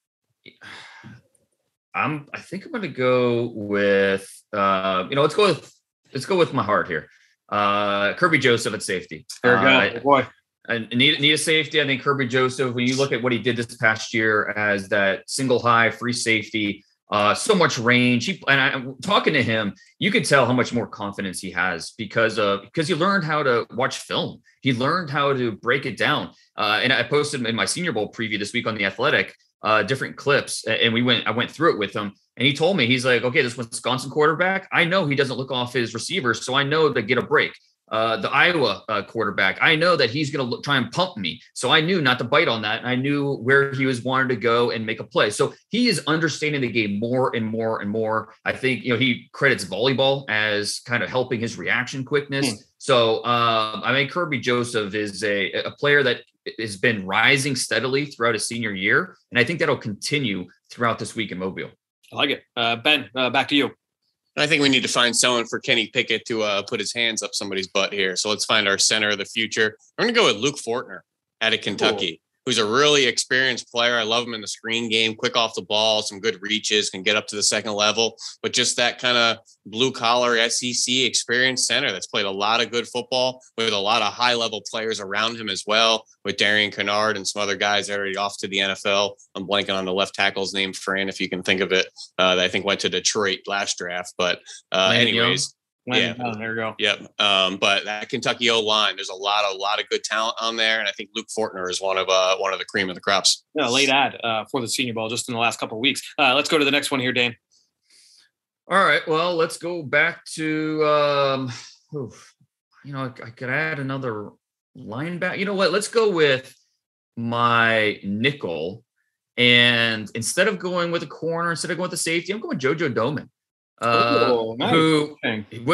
I'm I think I'm gonna go with uh, you know, let's go with let's go with my heart here. Uh Kerby Joseph at safety. There we go. Uh, boy. And need, need a safety. I think Kerby Joseph, when you look at what he did this past year as that single high free safety, uh, so much range. He, and I, talking to him, you could tell how much more confidence he has because of because he learned how to watch film. He learned how to break it down. Uh, and I posted in my Senior Bowl preview this week on the Athletic uh, different clips, and we went. I went through it with him, and he told me he's like, okay, this Wisconsin quarterback. I know he doesn't look off his receivers, so I know to get a break. Uh, the Iowa uh, quarterback, I know that he's going to try and pump me, so I knew not to bite on that. And I knew where he was wanting to go and make a play. So he is understanding the game more and more and more. I think you know he credits volleyball as kind of helping his reaction quickness. Hmm. So um, I mean, Kerby Joseph is a, a player that has been rising steadily throughout his senior year, and I think that'll continue throughout this week in Mobile. I like it, uh, Ben. Uh, back to you. I think we need to find someone for Kenny Pickett to uh, put his hands up somebody's butt here. So let's find our center of the future. I'm going to go with Luke Fortner out of Kentucky who's a really experienced player. I love him in the screen game, quick off the ball, some good reaches, can get up to the second level, but just that kind of blue collar SEC experienced center that's played a lot of good football with a lot of high level players around him as well, with Darian Kinnard and some other guys already off to the NFL. I'm blanking on the left tackle's name, Fran, if you can think of it, uh, that I think went to Detroit last draft. But, uh, anyways yeah, oh, there we go. Yep. Um, but that Kentucky O line, there's a lot, a lot of good talent on there, and I think Luke Fortner is one of uh, one of the cream of the crops. Yeah, late ad uh, for the Senior Bowl just in the last couple of weeks. Uh, let's go to the next one here, Dane. All right. Well, let's go back to um, oof, you know, I, I could add another linebacker. You know what? Let's go with my nickel, and instead of going with a corner, instead of going with the safety, I'm going with JoJo Domann uh, oh, nice. who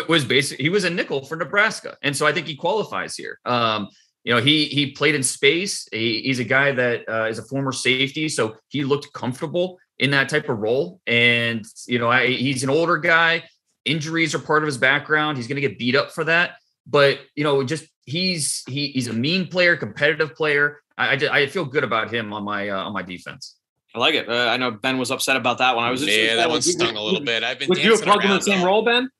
was basically he was a nickel for Nebraska, and so I think he qualifies here. Um, you know, he he played in space. He, he's a guy that uh, is a former safety, so he looked comfortable in that type of role. And you know, I, he's an older guy. Injuries are part of his background. He's going to get beat up for that. But you know, just he's he, he's a mean player, competitive player. I, I, I feel good about him on my uh, on my defense. I like it. Uh, I know Ben was upset about that one. I was just yeah, that one stung a little bit. I've been. Would you have plugged in the same role, Ben?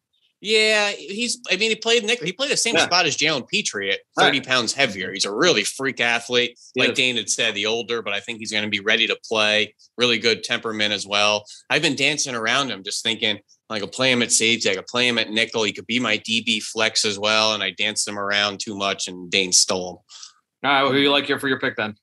Yeah, he's. I mean, he played Nick. He played the same yeah. spot as Jalen Pitre at thirty right. pounds heavier. He's a really freak athlete, he like is. Dane had said. The older, but I think he's going to be ready to play. Really good temperament as well. I've been dancing around him, just thinking I could play him at safety. I could play him at nickel. He could be my DB flex as well. And I danced him around too much, and Dane stole him. All right, well, who you like here for your pick then?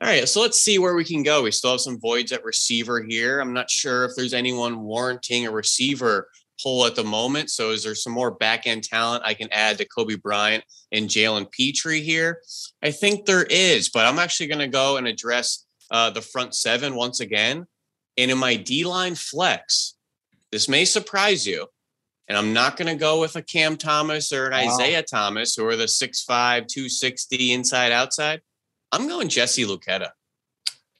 All right, so let's see where we can go. We still have some voids at receiver here. I'm not sure if there's anyone warranting a receiver pull at the moment. So is there some more back end talent I can add to Coby Bryant and Jalen Pitre here? I think there is, but I'm actually going to go and address uh, the front seven once again. And in my D line flex, this may surprise you. And I'm not going to go with a Cam Thomas or an wow. Isaiah Thomas who are the 6'5, 260 inside outside. I'm going Jesse Luketa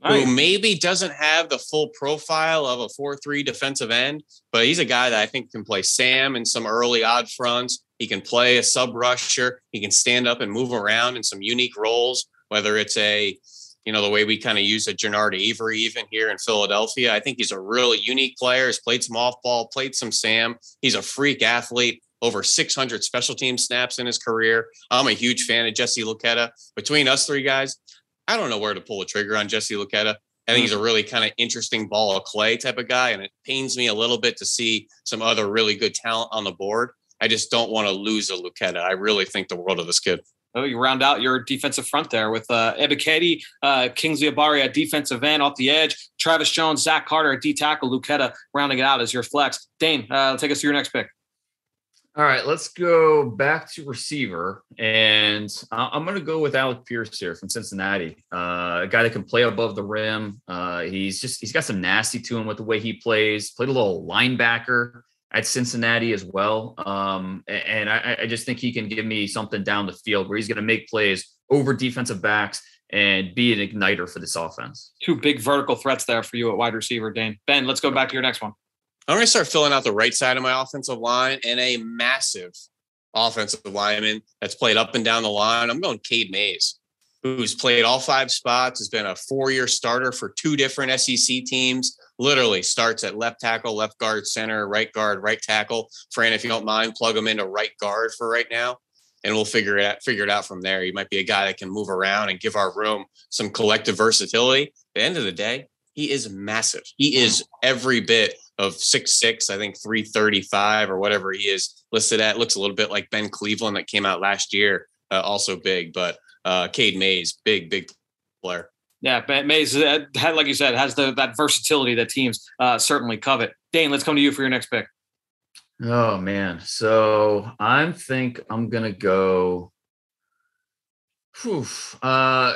who maybe doesn't have the full profile of a 4-3 defensive end, but he's a guy that I think can play Sam in some early odd fronts. He can play a sub rusher. He can stand up and move around in some unique roles, whether it's a, you know, the way we kind of use a Genard Avery even here in Philadelphia. I think he's a really unique player. He's played some off ball, played some Sam. He's a freak athlete over 600 special team snaps in his career. I'm a huge fan of Jesse Luketa. Between us three guys, I don't know where to pull the trigger on Jesse Luketa. I think he's a mm. really kind of interesting ball of clay type of guy, and it pains me a little bit to see some other really good talent on the board. I just don't want to lose a Luketa. I really think the world of this kid. Oh, you round out your defensive front there with uh, Ebiketie, uh, Kingsley Enagbare at defensive end off the edge, Travis Jones, Zach Carter at D tackle, Luketa rounding it out as your flex. Dane, uh, take us to your next pick. All right, let's go back to receiver, and I'm going to go with Alec Pierce here from Cincinnati, uh, a guy that can play above the rim. Uh, he's just he's got some nasty to him with the way he plays. Played a little linebacker at Cincinnati as well, um, and I, I just think he can give me something down the field where he's going to make plays over defensive backs and be an igniter for this offense. Two big vertical threats there for you at wide receiver, Dane. Ben, let's go back to your next one. I'm going to start filling out the right side of my offensive line and a massive offensive lineman that's played up and down the line. I'm going Cade Mays, who's played all five spots, has been a four year starter for two different SEC teams. Literally starts at left tackle, left guard, center, right guard, right tackle. Fran, if you don't mind, plug him into right guard for right now, and we'll figure it out, figure it out from there. He might be a guy that can move around and give our room some collective versatility. At the end of the day, he is massive. He is every bit of six six, I think three thirty five or whatever he is listed at. Looks a little bit like Ben Cleveland that came out last year, uh, also big, but uh, Cade Mays, big big player. Yeah, Mays, uh, like you said, has the that versatility that teams uh, certainly covet. Dane, let's come to you for your next pick. Oh man, so I think I'm gonna go. Whew, uh,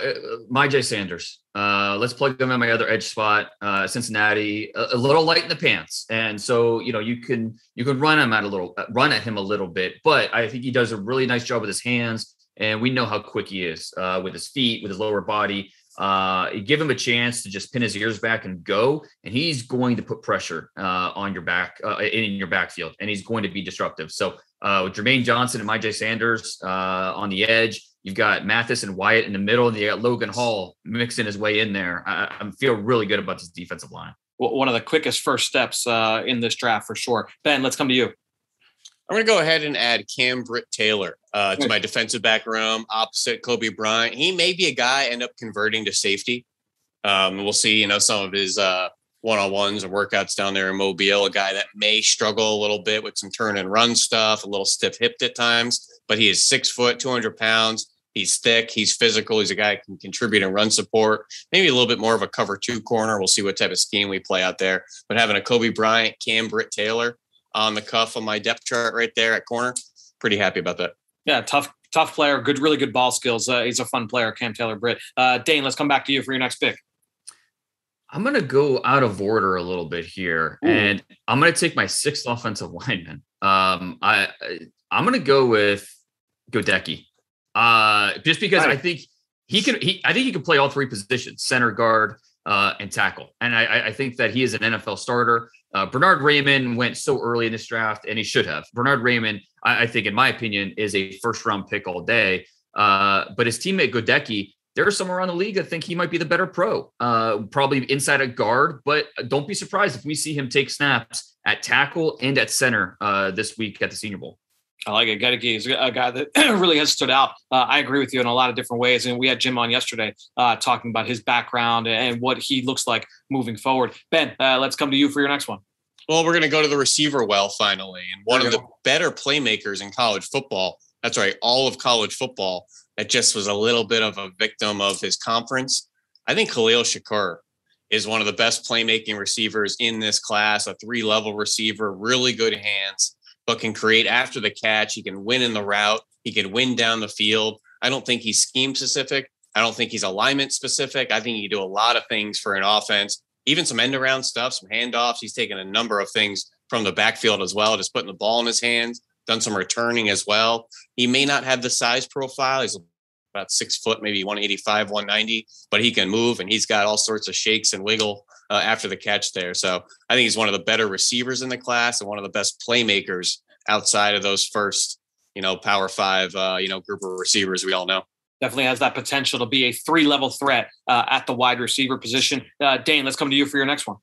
Myjai Sanders. Uh, let's plug them in my other edge spot, uh, Cincinnati, a, a, little light in the pants, and so you know you can you can run him at a little uh, run at him a little bit, but I think he does a really nice job with his hands, and we know how quick he is uh, with his feet, with his lower body. Uh, give him a chance to just pin his ears back and go, and he's going to put pressure uh, on your back uh, in your backfield, and he's going to be disruptive. So uh, with Jermaine Johnson and Myjai Sanders uh, on the edge, You've got Mathis and Wyatt in the middle, and you got Logan Hall mixing his way in there. I, I feel really good about this defensive line. One of the quickest first steps uh, in this draft for sure. Ben, let's come to you. I'm going to go ahead and add Cam Britt Taylor uh, to my defensive back room opposite Coby Bryant. He may be a guy end up converting to safety. Um, we'll see, you know, some of his uh, one-on-ones and workouts down there in Mobile, a guy that may struggle a little bit with some turn and run stuff, a little stiff hipped at times, but he is six foot, 200 pounds. He's thick. He's physical. He's a guy can contribute and run support. Maybe a little bit more of a cover two corner. We'll see what type of scheme we play out there. But having a Coby Bryant, Cam Britt Taylor on the cuff of my depth chart right there at corner, pretty happy about that. Yeah, tough, tough player. Good, really good ball skills. Uh, he's a fun player, Cam Taylor Britt. Uh, Dane, let's come back to you for your next pick. I'm going to go out of order a little bit here, Ooh. and I'm going to take my sixth offensive lineman. Um, I I'm going to go with Goedeke, Uh, just because right. I think he can, he, I think he can play all three positions: center, guard, uh, and tackle. And I, I think that he is an NFL starter. Uh, Bernhard Raimann went so early in this draft, and he should have. Bernhard Raimann, I, I think, in my opinion, is a first round pick all day. Uh, but his teammate Goedeke, there are some around the league that think he might be the better pro, uh, probably inside a guard. But don't be surprised if we see him take snaps at tackle and at center uh, this week at the Senior Bowl. I like it. Goedeke is a guy that really has stood out. Uh, I agree with you in a lot of different ways. And we had Jim on yesterday uh, talking about his background and what he looks like moving forward. Ben, uh, let's come to you for your next one. Well, we're going to go to the receiver well finally. And one of the better playmakers in college football. That's right, all of college football that just was a little bit of a victim of his conference. I think Khalil Shakir is one of the best playmaking receivers in this class, a three level receiver, really good hands, but can create after the catch. He can win in the route, he can win down the field. I don't think he's scheme specific. I don't think he's alignment specific. I think he can do a lot of things for an offense, even some end around stuff, some handoffs. He's taken a number of things from the backfield as well, just putting the ball in his hands, done some returning as well. He may not have the size profile. He's about six foot, maybe 185, 190, but he can move and he's got all sorts of shakes and wiggle uh, after the catch there. So I think he's one of the better receivers in the class and one of the best playmakers outside of those first, you know, power five, uh, you know, group of receivers we all know. Definitely has that potential to be a three level threat uh, at the wide receiver position. Uh, Dane, let's come to you for your next one.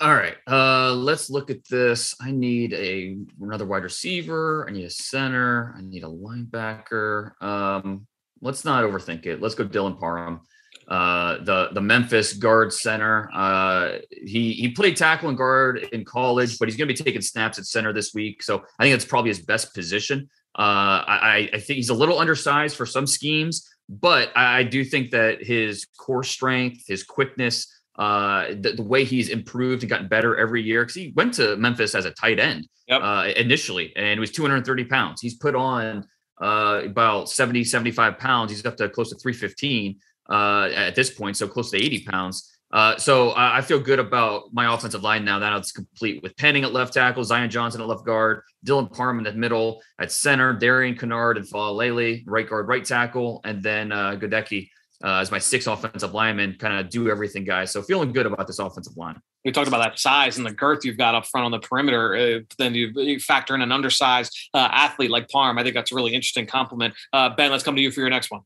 All right. Uh, let's look at this. I need a another wide receiver. I need a center. I need a linebacker. Um, let's not overthink it. Let's go Dylan Parham. Uh, the the Memphis guard center. Uh, he he played tackle and guard in college, but he's going to be taking snaps at center this week. So I think that's probably his best position. Uh, I, I think he's a little undersized for some schemes, but I, I do think that his core strength, his quickness, uh, the, the, way he's improved and gotten better every year because he went to Memphis as a tight end yep. uh, initially and was 230 pounds. He's put on uh, about 70, 75 pounds. He's up to close to 315 uh, at this point, so close to 80 pounds. Uh, so I feel good about my offensive line now that it's complete with Penning at left tackle, Zion Johnson at left guard, Dylan Parham at middle, at center, Darian Kinnard and Faalele, right guard, right tackle, and then uh, Goedeke uh, as my six offensive lineman, kind of do everything, guys. So feeling good about this offensive line. We talked about that size and the girth you've got up front on the perimeter. Uh, then you, you, factor in an undersized uh, athlete like Parm. I think that's a really interesting compliment. Uh, ben, let's come to you for your next one.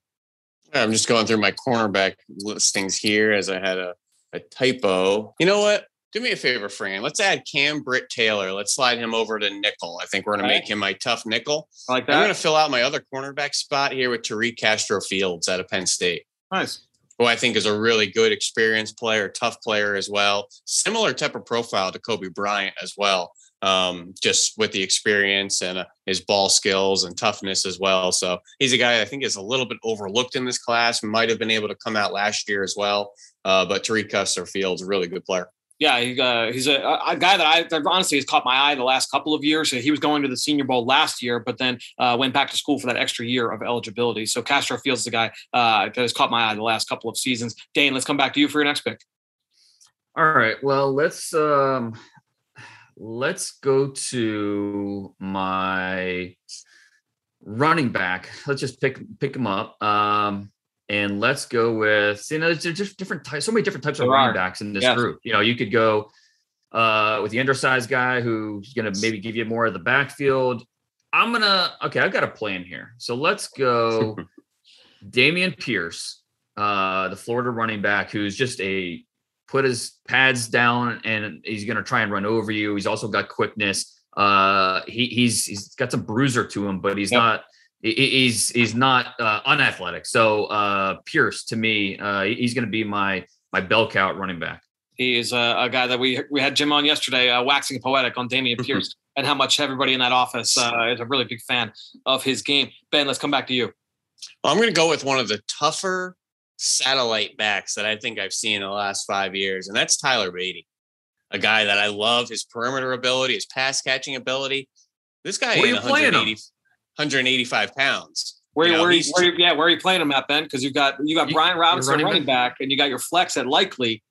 I'm just going through my cornerback listings here as I had a, a typo. You know what? Do me a favor, Fran. Let's add Cam Britt Taylor. Let's slide him over to nickel. I think we're going to make him my tough nickel. I like that. I'm going to fill out my other cornerback spot here with Tariq Castro Fields out of Penn State. Nice. Who I think is a really good experienced player, tough player as well. Similar type of profile to Coby Bryant as well. Um, just with the experience and uh, his ball skills and toughness as well. So he's a guy I think is a little bit overlooked in this class. Might have been able to come out last year as well. Uh, but Tariq Castro Fields, a really good player yeah, he, uh, he's a, a, guy that I that honestly has caught my eye the last couple of years. He was going to the Senior Bowl last year, but then uh, went back to school for that extra year of eligibility. So Castro Fields is the guy uh, that has caught my eye the last couple of seasons. Dane, let's come back to you for your next pick. All right. Well, let's um, let's go to my running back. Let's just pick pick him up. Um, and let's go with you know there's just different types, so many different types there of are. running backs in this yes. group. You know, you could go uh, with the undersized guy who's going to maybe give you more of the backfield. I'm gonna okay, I've got a plan here. So let's go Dameon Pierce, uh, the Florida running back, who's just a put his pads down and he's gonna try and run over you. He's also got quickness. Uh, he, he's he's got some bruiser to him, but he's yep. not he's he's not uh, unathletic. So uh, Pierce to me, uh, he's going to be my my bell count running back. He is a, a, guy that we we had Jim on yesterday, uh, waxing poetic on Dameon Pierce and how much everybody in that office uh, is a really big fan of his game. Ben, let's come back to you. Well, I'm going to go with one of the tougher satellite backs that I think I've seen in the last five years, and that's Tyler Badie, a guy that I love his perimeter ability, his pass catching ability. This guy Where ain't 180. 185 pounds. Where, you know, where, you, where yeah, where are you playing him at, Ben? Because you've got you got Brian Robinson running, running back, and you got your flex at likely.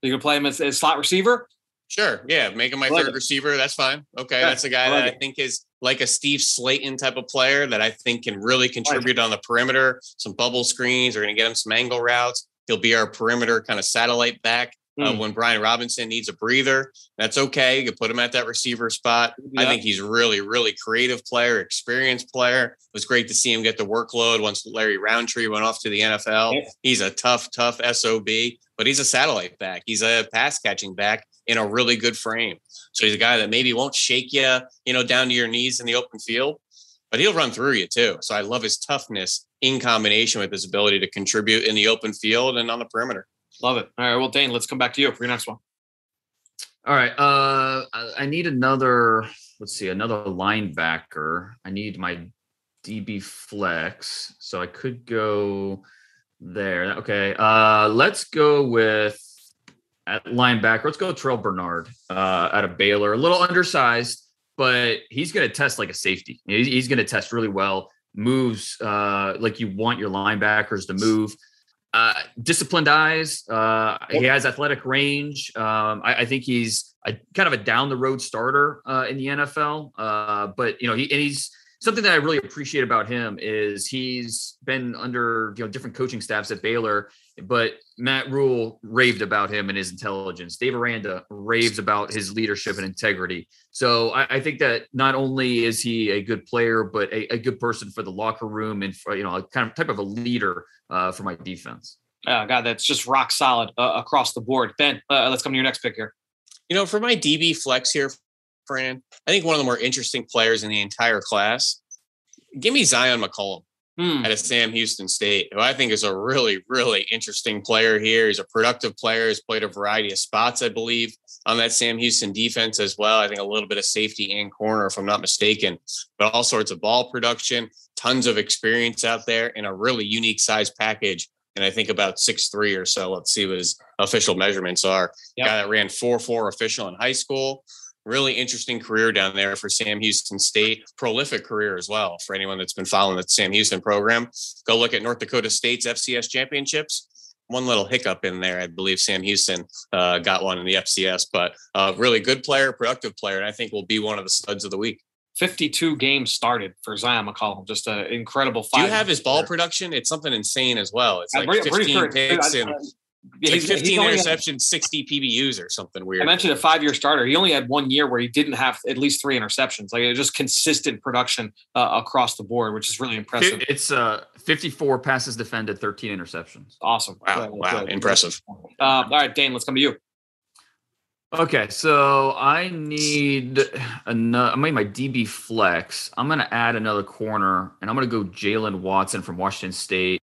You can play him as, as slot receiver. Sure. Yeah. Make him my like third it. receiver. That's fine. Okay. Yeah, that's a guy I like that it. I think is like a Steve Slaton type of player that I think can really contribute on the perimeter. Some bubble screens. We're going to get him some angle routes. He'll be our perimeter kind of satellite back. Uh, hmm. when Brian Robinson needs a breather, that's okay. You can put him at that receiver spot. Yeah. I think he's really, really creative player, experienced player. It was great to see him get the workload once Larry Rountree went off to the NFL. Yeah. He's a tough, tough SOB, but he's a satellite back. He's a pass catching back in a really good frame. So he's a guy that maybe won't shake you, you know, down to your knees in the open field, but he'll run through you too. So I love his toughness in combination with his ability to contribute in the open field and on the perimeter. Love it. All right. Well, Dane, let's come back to you for your next one. All right. Uh, I need another. Let's see, another linebacker. I need my DB flex, so I could go there. Okay. Uh, let's go with at linebacker. Let's go Terrel Bernard uh, out of Baylor. A little undersized, but he's going to test like a safety. He's, he's going to test really well. Moves uh, like you want your linebackers to move uh, disciplined eyes. Uh, he has athletic range. Um, I, I, think he's a kind of a down the road starter uh, in the NFL. Uh, but you know, he and he's something that I really appreciate about him is he's been under you know different coaching staffs at Baylor, but Matt Rhule raved about him and his intelligence. Dave Aranda raves about his leadership and integrity. So I, I think that not only is he a good player, but a, a, good person for the locker room and for, you know, a kind of type of a leader uh, for my defense. Oh, God, that's just rock solid uh, across the board. Ben, uh, let's come to your next pick here. You know, for my DB flex here, Fran, I think one of the more interesting players in the entire class. Give me Zion McCollum hmm. out of Sam Houston State, who I think is a really, really interesting player here. He's a productive player. He's played a variety of spots, I believe, on that Sam Houston defense as well. I think a little bit of safety and corner, if I'm not mistaken, but all sorts of ball production, tons of experience out there, in a really unique size package. And I think about six three or so. Let's see what his official measurements are. Yep. Guy that ran four four official in high school really interesting career down there for Sam Houston State. Prolific career as well for anyone that's been following the Sam Houston program. Go look at North Dakota State's FCS championships. One little hiccup in there. I believe Sam Houston uh, got one in the FCS, but uh, really good player, productive player, and I think will be one of the studs of the week. 52 games started for Zion McCollum. Just an incredible. Do you have his ball production? It's something insane as well. It's like 15 sure. picks and yeah, like 15 interceptions, had, 60 PBUs or something weird. I mentioned a five year starter. He only had one year where he didn't have at least three interceptions. Like it was just consistent production uh, across the board, which is really impressive. It's uh, 54 passes defended, 13 interceptions. Awesome. Wow. wow. Impressive. Uh, all right, Dane, let's come to you. Okay, so I need another. I'm making my DB flex. I'm going to add another corner, and I'm going to go Jaylen Watson from Washington State.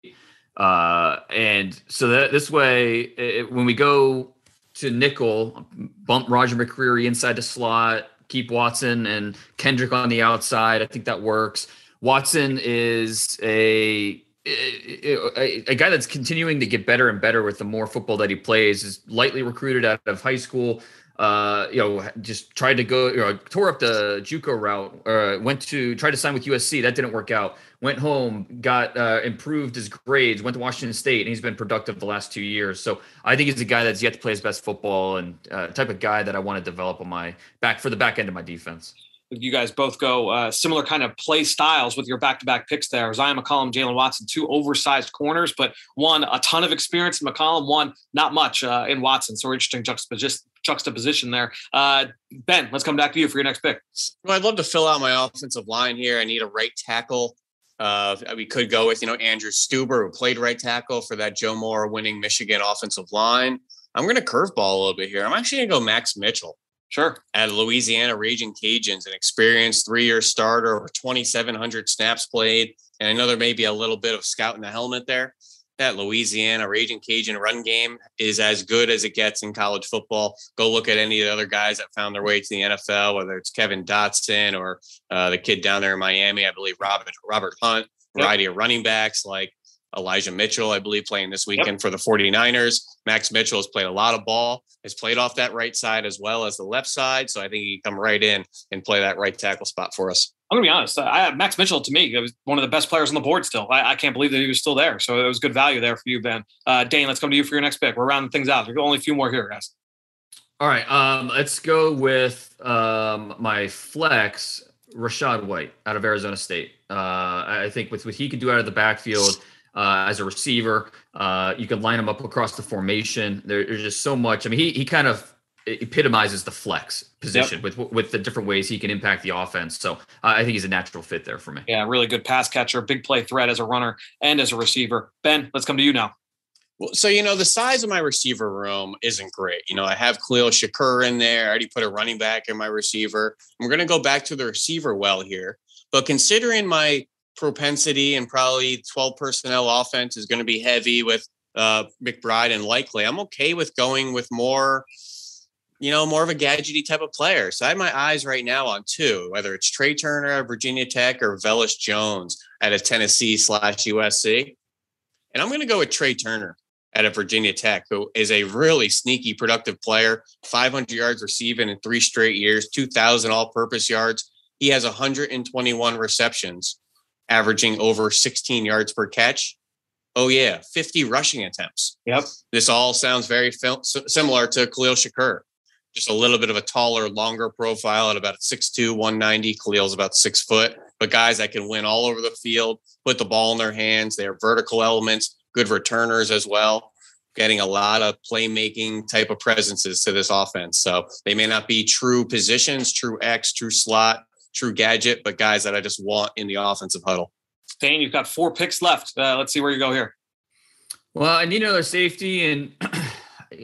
Uh, and so that this way, it, when we go to nickel, bump Roger McCreary inside the slot, keep Watson and Kendrick on the outside. I think that works. Watson is a a, a, guy that's continuing to get better and better with the more football that he plays is lightly recruited out of high school uh, you know, just tried to go, you know, tore up the JUCO route, uh, went to try to sign with USC. That didn't work out. Went home, got uh, improved his grades, went to Washington State, and he's been productive the last two years. So I think he's a guy that's yet to play his best football and uh, type of guy that I want to develop on my back for the back end of my defense you guys both go uh, similar kind of play styles with your back-to-back picks there. Zion McCollum, Jaylen Watson, two oversized corners, but one a ton of experience in McCollum, one not much uh, in Watson. So interesting juxtaposition, juxtaposition there. Uh, ben, let's come back to you for your next pick. Well, I'd love to fill out my offensive line here. I need a right tackle. Uh, we could go with you know Andrew Stueber, who played right tackle for that Joe Moore winning Michigan offensive line. I'm going to curveball a little bit here. I'm actually going to go Max Mitchell. Sure. At Louisiana Raging Cajuns, an experienced three-year starter, over 2,700 snaps played, and I know there may be a little bit of scout in the helmet there. That Louisiana Raging Cajun run game is as good as it gets in college football. Go look at any of the other guys that found their way to the NFL, whether it's Kevin Dotson or uh, the kid down there in Miami, I believe Robert Robert Hunt, variety yep. of running backs like Elijah Mitchell, I believe, playing this weekend yep. for the 49ers. Max Mitchell has played a lot of ball, has played off that right side as well as the left side. So I think he can come right in and play that right tackle spot for us. I'm gonna be honest. I, have Max Mitchell to me was one of the best players on the board. Still, I, I, can't believe that he was still there. So it was good value there for you, Ben. Uh, Dane, let's come to you for your next pick. We're rounding things out. There's only a few more here, guys. All right, um, let's go with um, my flex, Rachaad White out of Arizona State. Uh, I think with what he could do out of the backfield uh, as a receiver, uh, you could line him up across the formation. There, there's just so much. I mean, he he kind of epitomizes the flex position yep. with with the different ways he can impact the offense. So uh, I think he's a natural fit there for me. Yeah, really good pass catcher, big play threat as a runner and as a receiver. Ben, let's come to you now. Well, so you know the size of my receiver room isn't great. You know, I have Khalil Shakir in there. I already put a running back in my receiver. I'm going to go back to the receiver well here, but considering my propensity and probably 12 personnel offense is going to be heavy with uh, McBride and Likely, I'm okay with going with more, you know, more of a gadgety type of player. So I have my eyes right now on two, whether it's Tre Turner at Virginia Tech or Velus Jones at a Tennessee slash USC. And I'm going to go with Tre Turner at a Virginia Tech, who is a really sneaky, productive player. 500 yards receiving in three straight years, 2,000 all-purpose yards. He has 121 receptions, averaging over 16 yards per catch. Oh yeah, 50 rushing attempts. Yep. This all sounds very fil- similar to Khalil Shakir. Just a little bit of a taller, longer profile at about 6'2", 190. Khalil's about six foot, but guys that can win all over the field, put the ball in their hands. They are vertical elements good returners as well, getting a lot of playmaking type of presences to this offense. So they may not be true positions, true X, true slot, true gadget, but guys that I just want in the offensive huddle. Dane, you've got four picks left. Uh, let's see where you go here. Well, I need another safety, and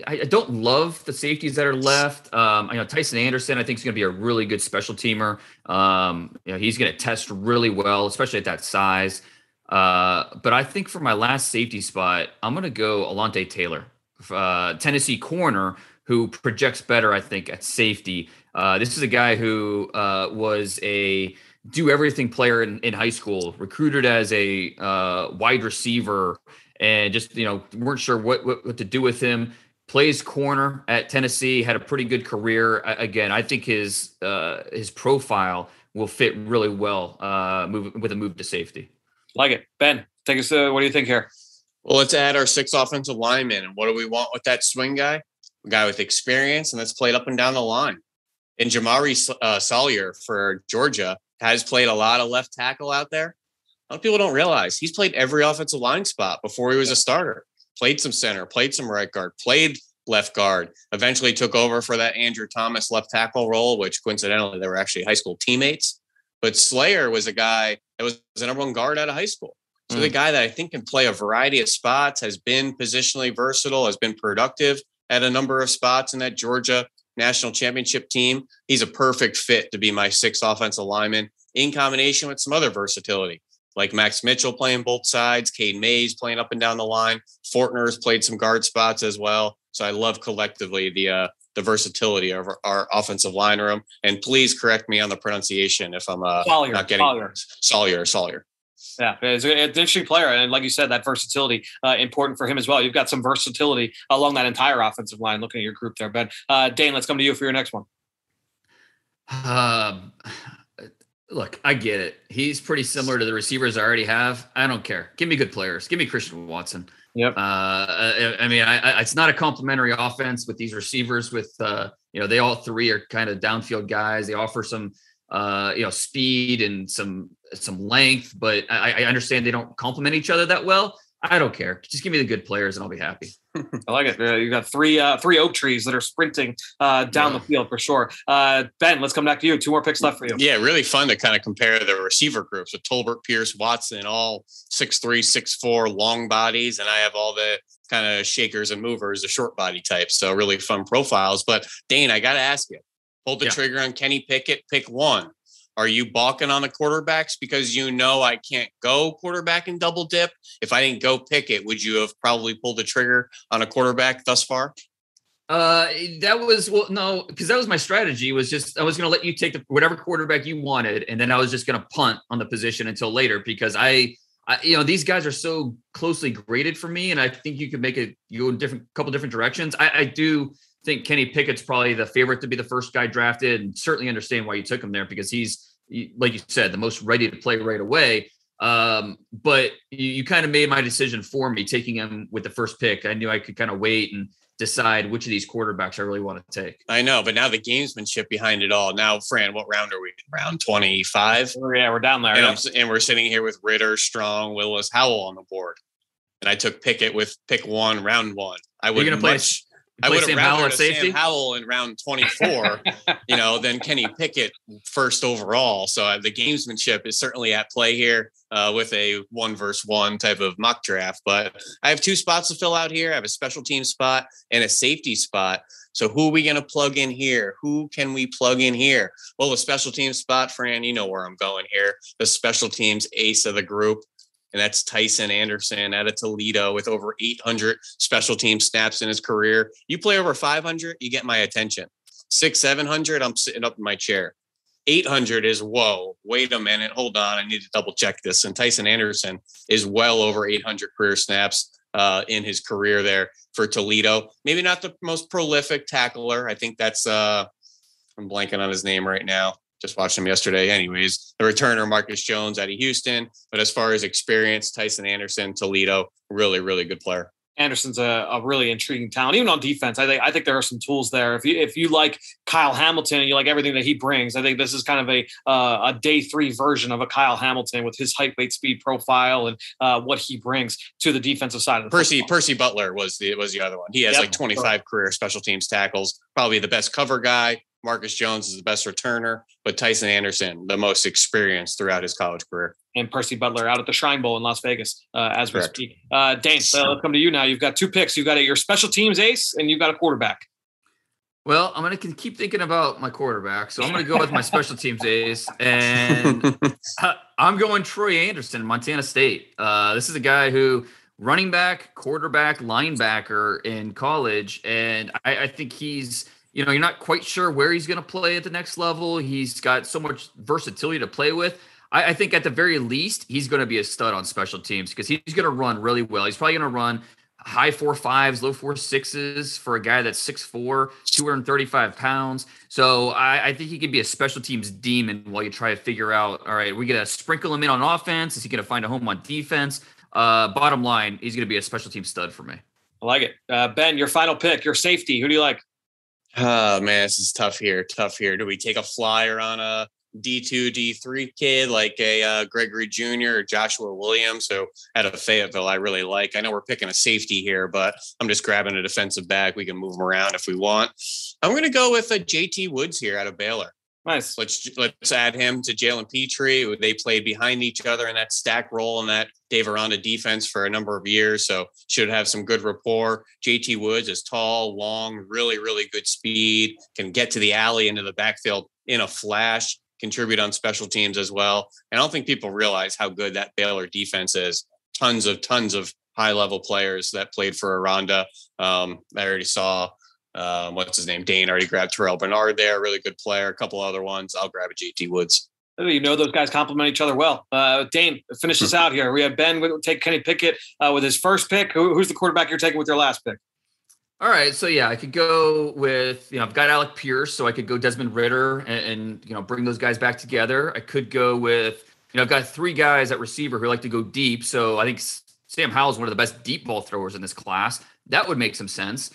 I don't love the safeties that are left. Um, I know Tycen Anderson. I think is going to be a really good special teamer. Um, you know, he's going to test really well, especially at that size. Uh, but I think for my last safety spot, I'm going to go Alontae Taylor, uh, Tennessee corner, who projects better, I think, at safety. Uh, this is a guy who uh, was a do everything player in, in high school, recruited as a uh, wide receiver, and just you know weren't sure what, what, what to do with him. Plays corner at Tennessee, had a pretty good career. Again, I think his uh, his profile will fit really well uh, move, with a move to safety. Like it. Ben, take us to what do you think here? Well, let's add our six offensive linemen. And what do we want with that swing guy? A guy with experience and that's played up and down the line. And Jamaree uh, Salyer for Georgia has played a lot of left tackle out there. A lot of people don't realize he's played every offensive line spot before he was a starter. Played some center, played some right guard, played left guard. Eventually took over for that Andrew Thomas left tackle role, which coincidentally they were actually high school teammates. But Slayer was a guy that was the number one guard out of high school. So mm. the guy that I think can play a variety of spots, has been positionally versatile, has been productive at a number of spots in that Georgia national championship team. He's a perfect fit to be my sixth offensive lineman in combination with some other versatility, like Max Mitchell playing both sides, Cade Mays playing up and down the line. Fortner's played some guard spots as well. So I love collectively the uh, the versatility of our, our, offensive line room. And please correct me on the pronunciation if I'm uh, Salyer, not getting Salyer. Salyer. Salyer. Yeah, it's an interesting player, and like you said, that versatility uh, important for him as well. You've got some versatility along that entire offensive line. Looking at your group there, Ben. Uh, Dane, let's come to you for your next one. Um, look, I get it. He's pretty similar to the receivers I already have. I don't care. Give me good players. Give me Christian Watson. Yep. Uh, I, I mean, I, I, it's not a complementary offense with these receivers. With uh, you know, they all three are kind of downfield guys. They offer some, uh, you know, speed and some some length, but I, I understand they don't complement each other that well. I don't care. Just give me the good players and I'll be happy. I like it. You got three uh, three oak trees that are sprinting uh, down yeah. the field for sure. Uh, ben, let's come back to you. Two more picks left for you. Yeah, really fun to kind of compare the receiver groups with Tolbert, Pierce, Watson, all six three, six four, long bodies, and I have all the kind of shakers and movers, the short body types. So really fun profiles. But Dane, I got to ask you, pull the yeah. trigger on Kenny Pickett, pick one. Are you balking on the quarterbacks because you know I can't go quarterback and double dip? If I didn't go pick it, would you have probably pulled the trigger on a quarterback thus far? Uh, that was well, no, because that was my strategy. Was just I was going to let you take the whatever quarterback you wanted, and then I was just going to punt on the position until later because I, I, you know, these guys are so closely graded for me, and I think you could make it go in different couple different directions. I, I do think Kenny Pickett's probably the favorite to be the first guy drafted, and certainly understand why you took him there because he's, like you said, the most ready to play right away. Um, but you, you kind of made my decision for me, taking him with the first pick. I knew I could kind of wait and decide which of these quarterbacks I really want to take. I know, but now the gamesmanship behind it all. Now, Fran, what round are we? In? Round 25? Yeah, we're down there. And, and, we're sitting here with Ridder, Strong, Willis, Howell on the board. And I took Pickett with pick one, round one. I would much. I would have rather Sam Howell in round 24, you know, than Kenny Pickett first overall. So uh, the gamesmanship is certainly at play here uh, with a one versus one type of mock draft. But I have two spots to fill out here. I have a special team spot and a safety spot. So who are we going to plug in here? Who can we plug in here? Well, the special team spot, Fran, you know where I'm going here. The special teams ace of the group and that's Tycen Anderson out of Toledo with over 800 special team snaps in his career. You play over 500, you get my attention. Six, 700, I'm sitting up in my chair. 800 is whoa, wait a minute, hold on, I need to double check this. And Tycen Anderson is well over 800 career snaps uh, in his career there for Toledo. Maybe not the most prolific tackler. I think that's, uh, I'm blanking on his name right now just watched him yesterday. Anyways, the returner Marcus Jones out of Houston, but as far as experience, Tycen Anderson, Toledo, really, really good player. Anderson's a, a, really intriguing talent, even on defense. I think I think there are some tools there. If you if you like Kyle Hamilton and you like everything that he brings, I think this is kind of a uh, a day three version of a Kyle Hamilton with his height, weight, speed profile and uh, what he brings to the defensive side of the Percy football. Percy Butler was the was the other one. He has yep. like 25 career special teams tackles, probably the best cover guy, Marcus Jones is the best returner, but Tycen Anderson, the most experienced throughout his college career. And Percy Butler out at the Shrine Bowl in Las Vegas uh, as Correct. we speak. Uh, Dane, uh, let's come to you now. You've got two picks. You've got a, your special teams ace and you've got a quarterback. Well, I'm going to keep thinking about my quarterback. So I'm going to go with my special teams ace. And I'm going Troy Andersen, Montana State. Uh, this is a guy who running back, quarterback, linebacker in college. And I, I think he's – you know, you're not quite sure where he's going to play at the next level. He's got so much versatility to play with. I, I think at the very least, he's going to be a stud on special teams because he's going to run really well. He's probably going to run high four fives, low four sixes for a guy that's 6'4, 235 pounds. So I, I think he could be a special teams demon while you try to figure out, all right, we going to sprinkle him in on offense. Is he going to find a home on defense? Uh, bottom line, he's going to be a special team stud for me. I like it. Uh, ben, your final pick, your safety. Who do you like? Oh man, this is tough here. Tough here. Do we take a flyer on a D2, D3 kid like a uh, Gregory Jr. or Joshua Williams, who out of Fayetteville I really like. I know we're picking a safety here, but I'm just grabbing a defensive back. We can move him around if we want. I'm going to go with a JT Woods here out of Baylor. Nice. Let's let's add him to Jalen Pitre. They played behind each other in that stack role in that Dave Aranda defense for a number of years, so should have some good rapport. JT Woods is tall, long, really really good speed, can get to the alley into the backfield in a flash, contribute on special teams as well. And I don't think people realize how good that Baylor defense is. Tons of tons of high level players that played for Aranda. Um, I already saw um, what's his name? Dane already grabbed Terrel Bernard there, really good player. A couple other ones. I'll grab a JT Woods. You know those guys complement each other well. Uh, Dane, finish this out here. We have Ben we take Kenny Pickett uh, with his first pick. Who, who's the quarterback you're taking with your last pick? All right, so yeah, I could go with you know I've got Alec Pierce, so I could go Desmond Ridder and, and you know bring those guys back together. I could go with you know I've got three guys at receiver who like to go deep, so I think Sam Howell is one of the best deep ball throwers in this class. That would make some sense.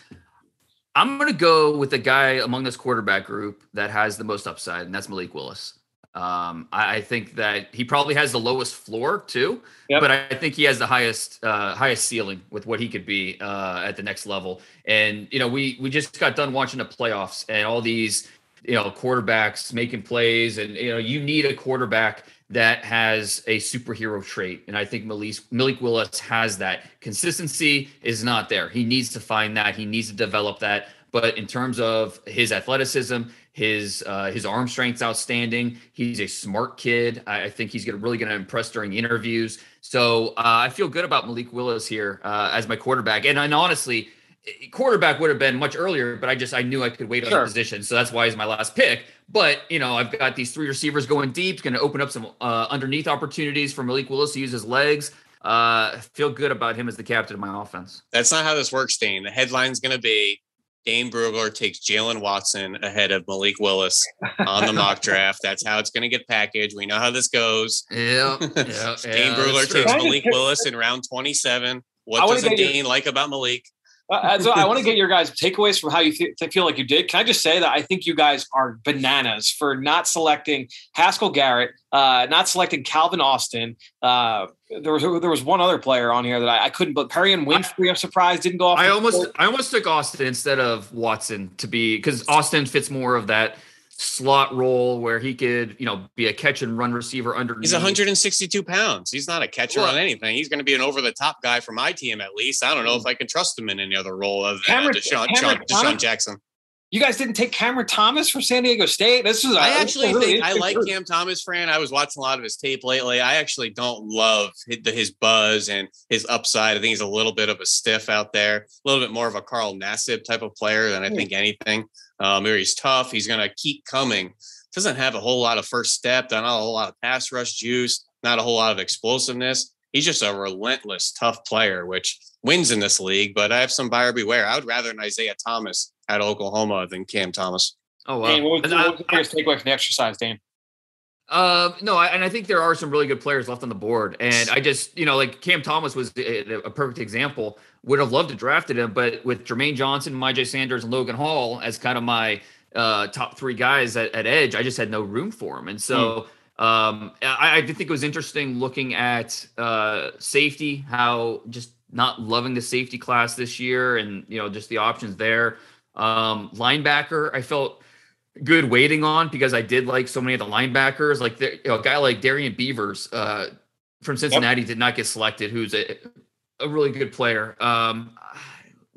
I'm going to go with the guy among this quarterback group that has the most upside, and that's Malik Willis. Um, I, I, think that he probably has the lowest floor too, yep. but I think he has the highest uh, highest ceiling with what he could be uh, at the next level. And you know, we we just got done watching the playoffs and all these you know quarterbacks making plays, and you know, you need a quarterback that has a superhero trait. And I think Malik, Malik Willis has that. Consistency is not there. He needs to find that. He needs to develop that. But in terms of his athleticism, his uh, his arm strength's outstanding. He's a smart kid. I, I think he's gonna, really going to impress during interviews. So uh, I feel good about Malik Willis here uh, as my quarterback. And, and honestly, quarterback would have been much earlier, but I just I knew I could wait on sure. the position, so that's why he's my last pick. But you know, I've got these three receivers going deep, going to open up some uh, underneath opportunities for Malik Willis to use his legs. Uh, feel good about him as the captain of my offense. That's not how this works, Dane. The headline's going to be Dane Brugler takes Jaylen Watson ahead of Malik Willis on the mock draft. That's how it's going to get packaged. We know how this goes. Yeah. yeah Dane yeah, Brugler takes Malik Willis in round 27. What doesn't Dane like about Malik? Uh, so I want to get your guys' takeaways from how you th- feel like you did. Can I just say that I think you guys are bananas for not selecting Haskell Garrett, uh, not selecting Calvin Austin. Uh, there was there was one other player on here that I, I couldn't, but Perrion Winfrey, I'm surprised didn't go off. I almost court. I almost took Austin instead of Watson to be because Austin fits more of that slot role where he could, you know, be a catch and run receiver underneath. He's 162 pounds. He's not a catcher well, on anything. He's going to be an over the top guy for my team at least. I don't know if hmm. I can trust him in any other role other than Cameron, DeSean, Cameron Sean, DeSean Jackson. You guys didn't take Cameron Thomas for San Diego State. This is I actually really think I like Cam Thomas, Fran. I was watching a lot of his tape lately. I actually don't love his buzz and his upside. I think he's a little bit of a stiff out there, a little bit more of a Carl Nassib type of player than I think anything. Um, he's tough. He's going to keep coming doesn't have a whole lot of first step, not a whole lot of pass rush juice, not a whole lot of explosiveness. He's just a relentless, tough player, which wins in this league. But I have some buyer beware. I would rather an Isaiah Thomas at Oklahoma than Cam Thomas. Oh, wow. Dane, what was, what was the biggest takeaway from the exercise, Dane? Uh, no, I, and I think there are some really good players left on the board. And I just, you know, like Cam Thomas was a, a perfect example. Would have loved to drafted him, but with Jermaine Johnson, Myjai Sanders, and Logan Hall as kind of my uh, top three guys at, at, edge, I just had no room for him. And so mm. Um, I, I, did think it was interesting looking at uh, safety, how just not loving the safety class this year and, you know, just the options there. Um, linebacker, I felt good waiting on because I did like so many of the linebackers. Like the, you know, a guy like Darrian Beavers uh, from Cincinnati yep. did not get selected, who's a, a really good player. Um,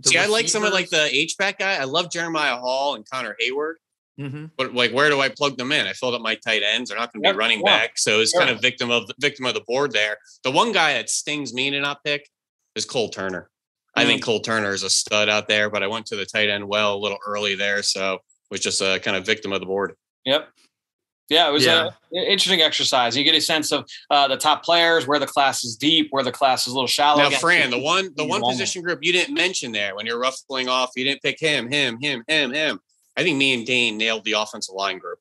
See, I like someone like the H back guy. I love Jeremiah Hall and Connor Heyward. Mm-hmm. But like, where do I plug them in? I filled up my tight ends. They're not going to be running yeah. back, so it's kind of victim of the victim of the board there. The one guy that stings me to not pick is Cole Turner. Mm-hmm. I think mm. Cole Turner is a stud out there, but I went to the tight end well a little early there, so was just a kind of victim of the board. Yep. Yeah, it was yeah. an interesting exercise. You get a sense of uh, the top players, where the class is deep, where the class is a little shallow. Now, Fran, the one the one position group you didn't mention there when you're ruffling off, you didn't pick him, him, him, him, him. I think me and Dane nailed the offensive line group.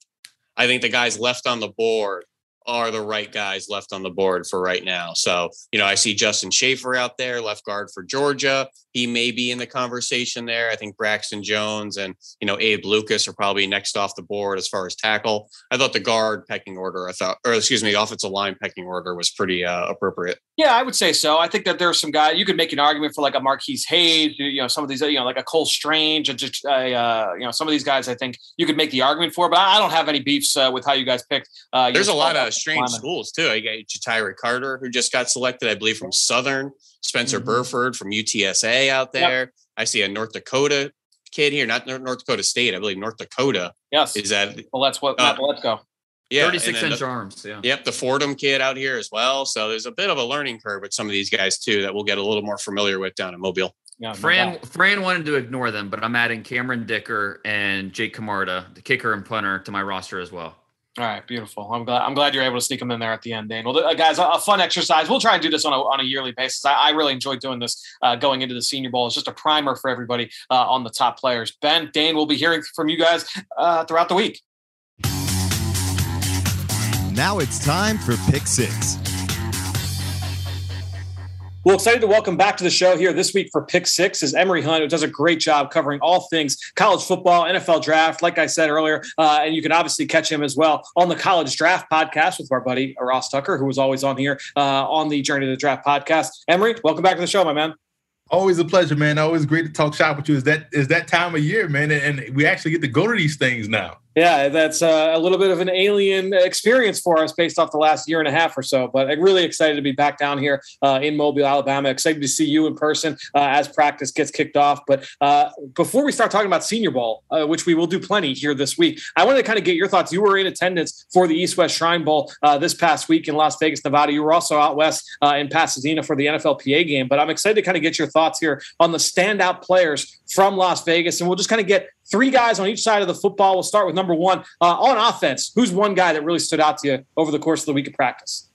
I think the guys left on the board are the right guys left on the board for right now. So, you know, I see Justin Shaffer out there, left guard for Georgia. He may be in the conversation there. I think Braxton Jones and, you know, Abe Lucas are probably next off the board as far as tackle. I thought the guard pecking order, I thought, or excuse me, the offensive line pecking order was pretty uh, appropriate. Yeah, I would say so. I think that there's some guys you could make an argument for like a Marquis Hayes, you know, some of these, you know, like a Cole Strange, and just, uh, you know, some of these guys I think you could make the argument for, but I don't have any beefs uh, with how you guys picked. Uh, there's a lot of strange schools too. I got Ja'Tyre Carter, who just got selected, I believe, from Southern. Spencer mm-hmm. Burford from UTSA out there. Yep. I see a North Dakota kid here, not North Dakota State, I believe North Dakota. Yes. Is that well let's what uh, let's go. Yeah. 36 inch the, arms. Yeah. Yep. The Fordham kid out here as well. So there's a bit of a learning curve with some of these guys too that we'll get a little more familiar with down in Mobile. Yeah, Fran no Fran wanted to ignore them, but I'm adding Cameron Dicker and Jake Camarda, the kicker and punter, to my roster as well. All right, beautiful. I'm glad. I'm glad you're able to sneak them in there at the end, Dane. Well, guys, a, a, fun exercise. We'll try and do this on a, on a yearly basis. I, I really enjoyed doing this uh, going into the Senior Bowl. It's just a primer for everybody uh, on the top players. Ben, Dane, we'll be hearing from you guys uh, throughout the week. Now it's time for Pick Six. Well, excited to welcome back to the show here this week for Pick Six is Emory Hunt, who does a great job covering all things college football, NFL draft, like I said earlier. Uh, and you can obviously catch him as well on the College Draft podcast with our buddy Ross Tucker, who was always on here uh, on the Journey to the Draft podcast. Emory, welcome back to the show, my man. Always a pleasure, man. Always great to talk shop with you. Is that is that time of year, man, and we actually get to go to these things now. Yeah, that's uh, a little bit of an alien experience for us based off the last year and a half or so. But I'm really excited to be back down here uh, in Mobile, Alabama. Excited to see you in person uh, as practice gets kicked off. But uh, before we start talking about Senior Bowl, uh, which we will do plenty here this week, I wanted to kind of get your thoughts. You were in attendance for the East West Shrine Bowl uh, this past week in Las Vegas, Nevada. You were also out west in Pasadena for the NFLPA game. But I'm excited to kind of get your thoughts here on the standout players from Las Vegas, and we'll just kind of get three guys on each side of the football. We'll start with number one uh, on offense. Who's one guy that really stood out to you over the course of the week of practice?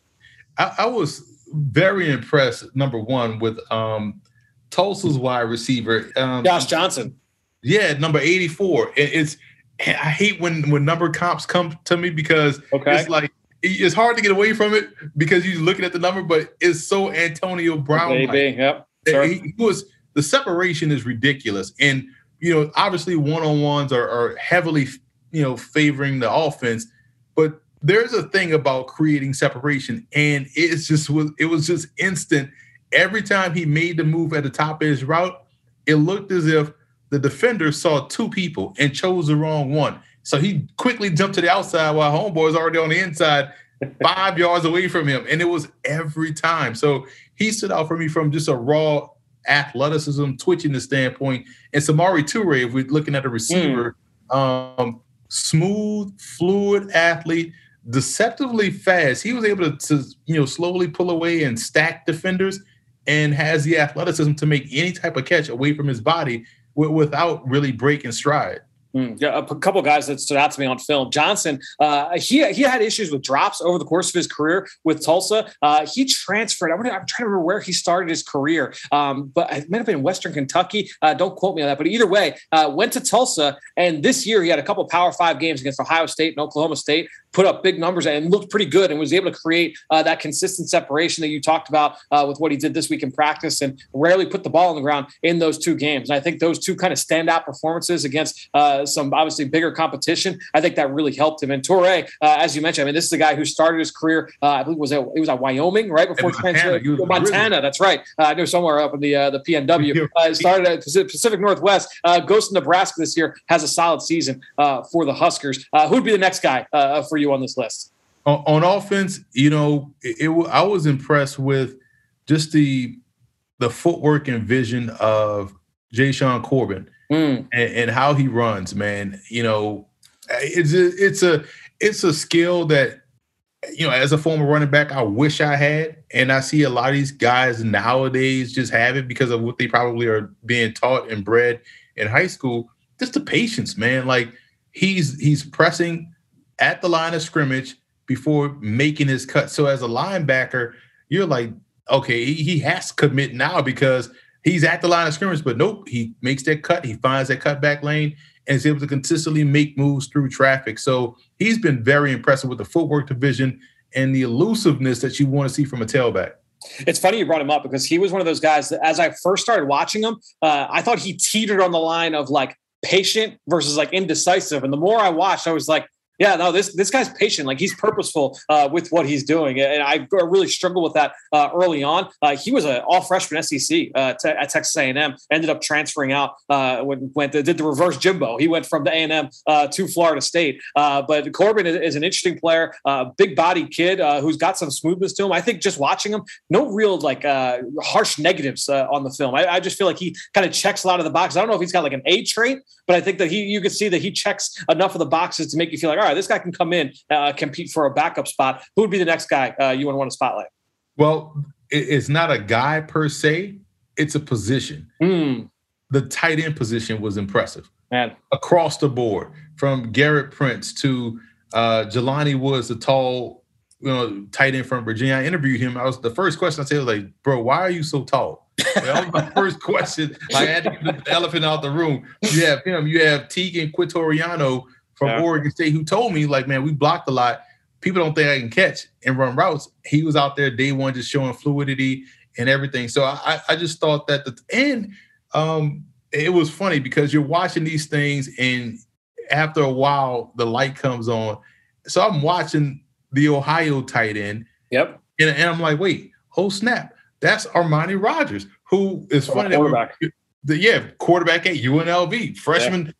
I, I was very impressed. Number one with um, Tulsa's wide receiver, um, Josh Johnson. Yeah, number eighty-four. It, it's I hate when when number comps come to me because okay. it's like it's hard to get away from it because you're looking at the number, but it's so Antonio Brown. Maybe, yep. He, he was the separation is ridiculous. And you know, obviously one on ones are, are heavily you know favoring the offense, but there's a thing about creating separation, and it's just it was just instant. Every time he made the move at the top of his route, it looked as if the defender saw two people and chose the wrong one. So he quickly jumped to the outside while homeboy already on the inside, five yards away from him. And it was every time. So he stood out for me from just a raw athleticism, twitching the standpoint. And Samari Toure, if we're looking at a receiver, mm. um, smooth, fluid athlete, deceptively fast. He was able to, to, you know, slowly pull away and stack defenders and has the athleticism to make any type of catch away from his body without really breaking stride. Mm, yeah, a couple guys that stood out to me on film. Johnson, uh, he he had issues with drops over the course of his career with Tulsa. Uh, he transferred. I'm, trying to remember where he started his career, um, but it might have been Western Kentucky. Uh, don't quote me on that. But either way, uh, went to Tulsa, and this year he had a couple Power Five games against Ohio State and Oklahoma State put up big numbers and looked pretty good and was able to create uh, that consistent separation that you talked about uh, with what he did this week in practice and rarely put the ball on the ground in those two games. And I think those two kind of standout performances against uh, some obviously bigger competition, I think that really helped him. And Toure, uh, as you mentioned, I mean, this is a guy who started his career, uh, I believe was it, it was at Wyoming, right before Montana. Montana, Montana that's right. Uh, I know somewhere up in the the PNW. started at Pacific Northwest, goes to Nebraska this year, has a solid season for the Huskers. who would be the next guy for you? You on this list? On, on offense, you know, it, it, I was impressed with just the the footwork and vision of Jashaun Corbin mm. and, and, how he runs. Man, you know, it's a, it's a it's a skill that you know, as a former running back, I wish I had, and I see a lot of these guys nowadays just have it because of what they probably are being taught and bred in high school. Just the patience, man. Like he's he's pressing at the line of scrimmage before making his cut. So as a linebacker, you're like, okay, he has to commit now because he's at the line of scrimmage, but nope, he makes that cut, he finds that cutback lane and is able to consistently make moves through traffic. So he's been very impressive with the footwork division and the elusiveness that you want to see from a tailback. It's funny you brought him up because he was one of those guys that, as I first started watching him, uh, I thought he teetered on the line of like patient versus like indecisive. And the more I watched, I was like, yeah, no, this this guy's patient. Like he's purposeful uh, with what he's doing, and I really struggled with that uh, early on. Uh, he was an all freshman SEC uh, at Texas A&M. Ended up transferring out uh, when went did the reverse Jimbo. He went from the A&M uh, to Florida State. but Corbin is, is, an interesting player, big body kid who's got some smoothness to him. I think just watching him, no real like harsh negatives on the film. I, I just feel like he kind of checks a lot of the boxes. I don't know if he's got like an A trait, but I think that he you can see that he checks enough of the boxes to make you feel like all right, this guy can come in, uh, compete for a backup spot. Who would be the next guy uh, you would want to spotlight? Well, it's not a guy per se; it's a position. Mm. The tight end position was impressive, man, across the board, from Gerrit Prince to uh, Jelani Woods, the tall, you know, tight end from Virginia. I interviewed him. I was the first question I said was like, "Bro, why are you so tall?" That was my first question. I had to get the elephant out the room. You have him. You have Teagan Quitoriano, from yeah. Oregon State who told me, like, man, we blocked a lot. People don't think I can catch and run routes. He was out there day one just showing fluidity and everything. So I, I just thought that the and um, it was funny because you're watching these things and after a while the light comes on. So I'm watching the Ohio tight end. Yep. And, and I'm like, wait, oh snap, that's Armani Rogers, who is funny. Quarterback. The, yeah, quarterback at UNLV, freshman. Yeah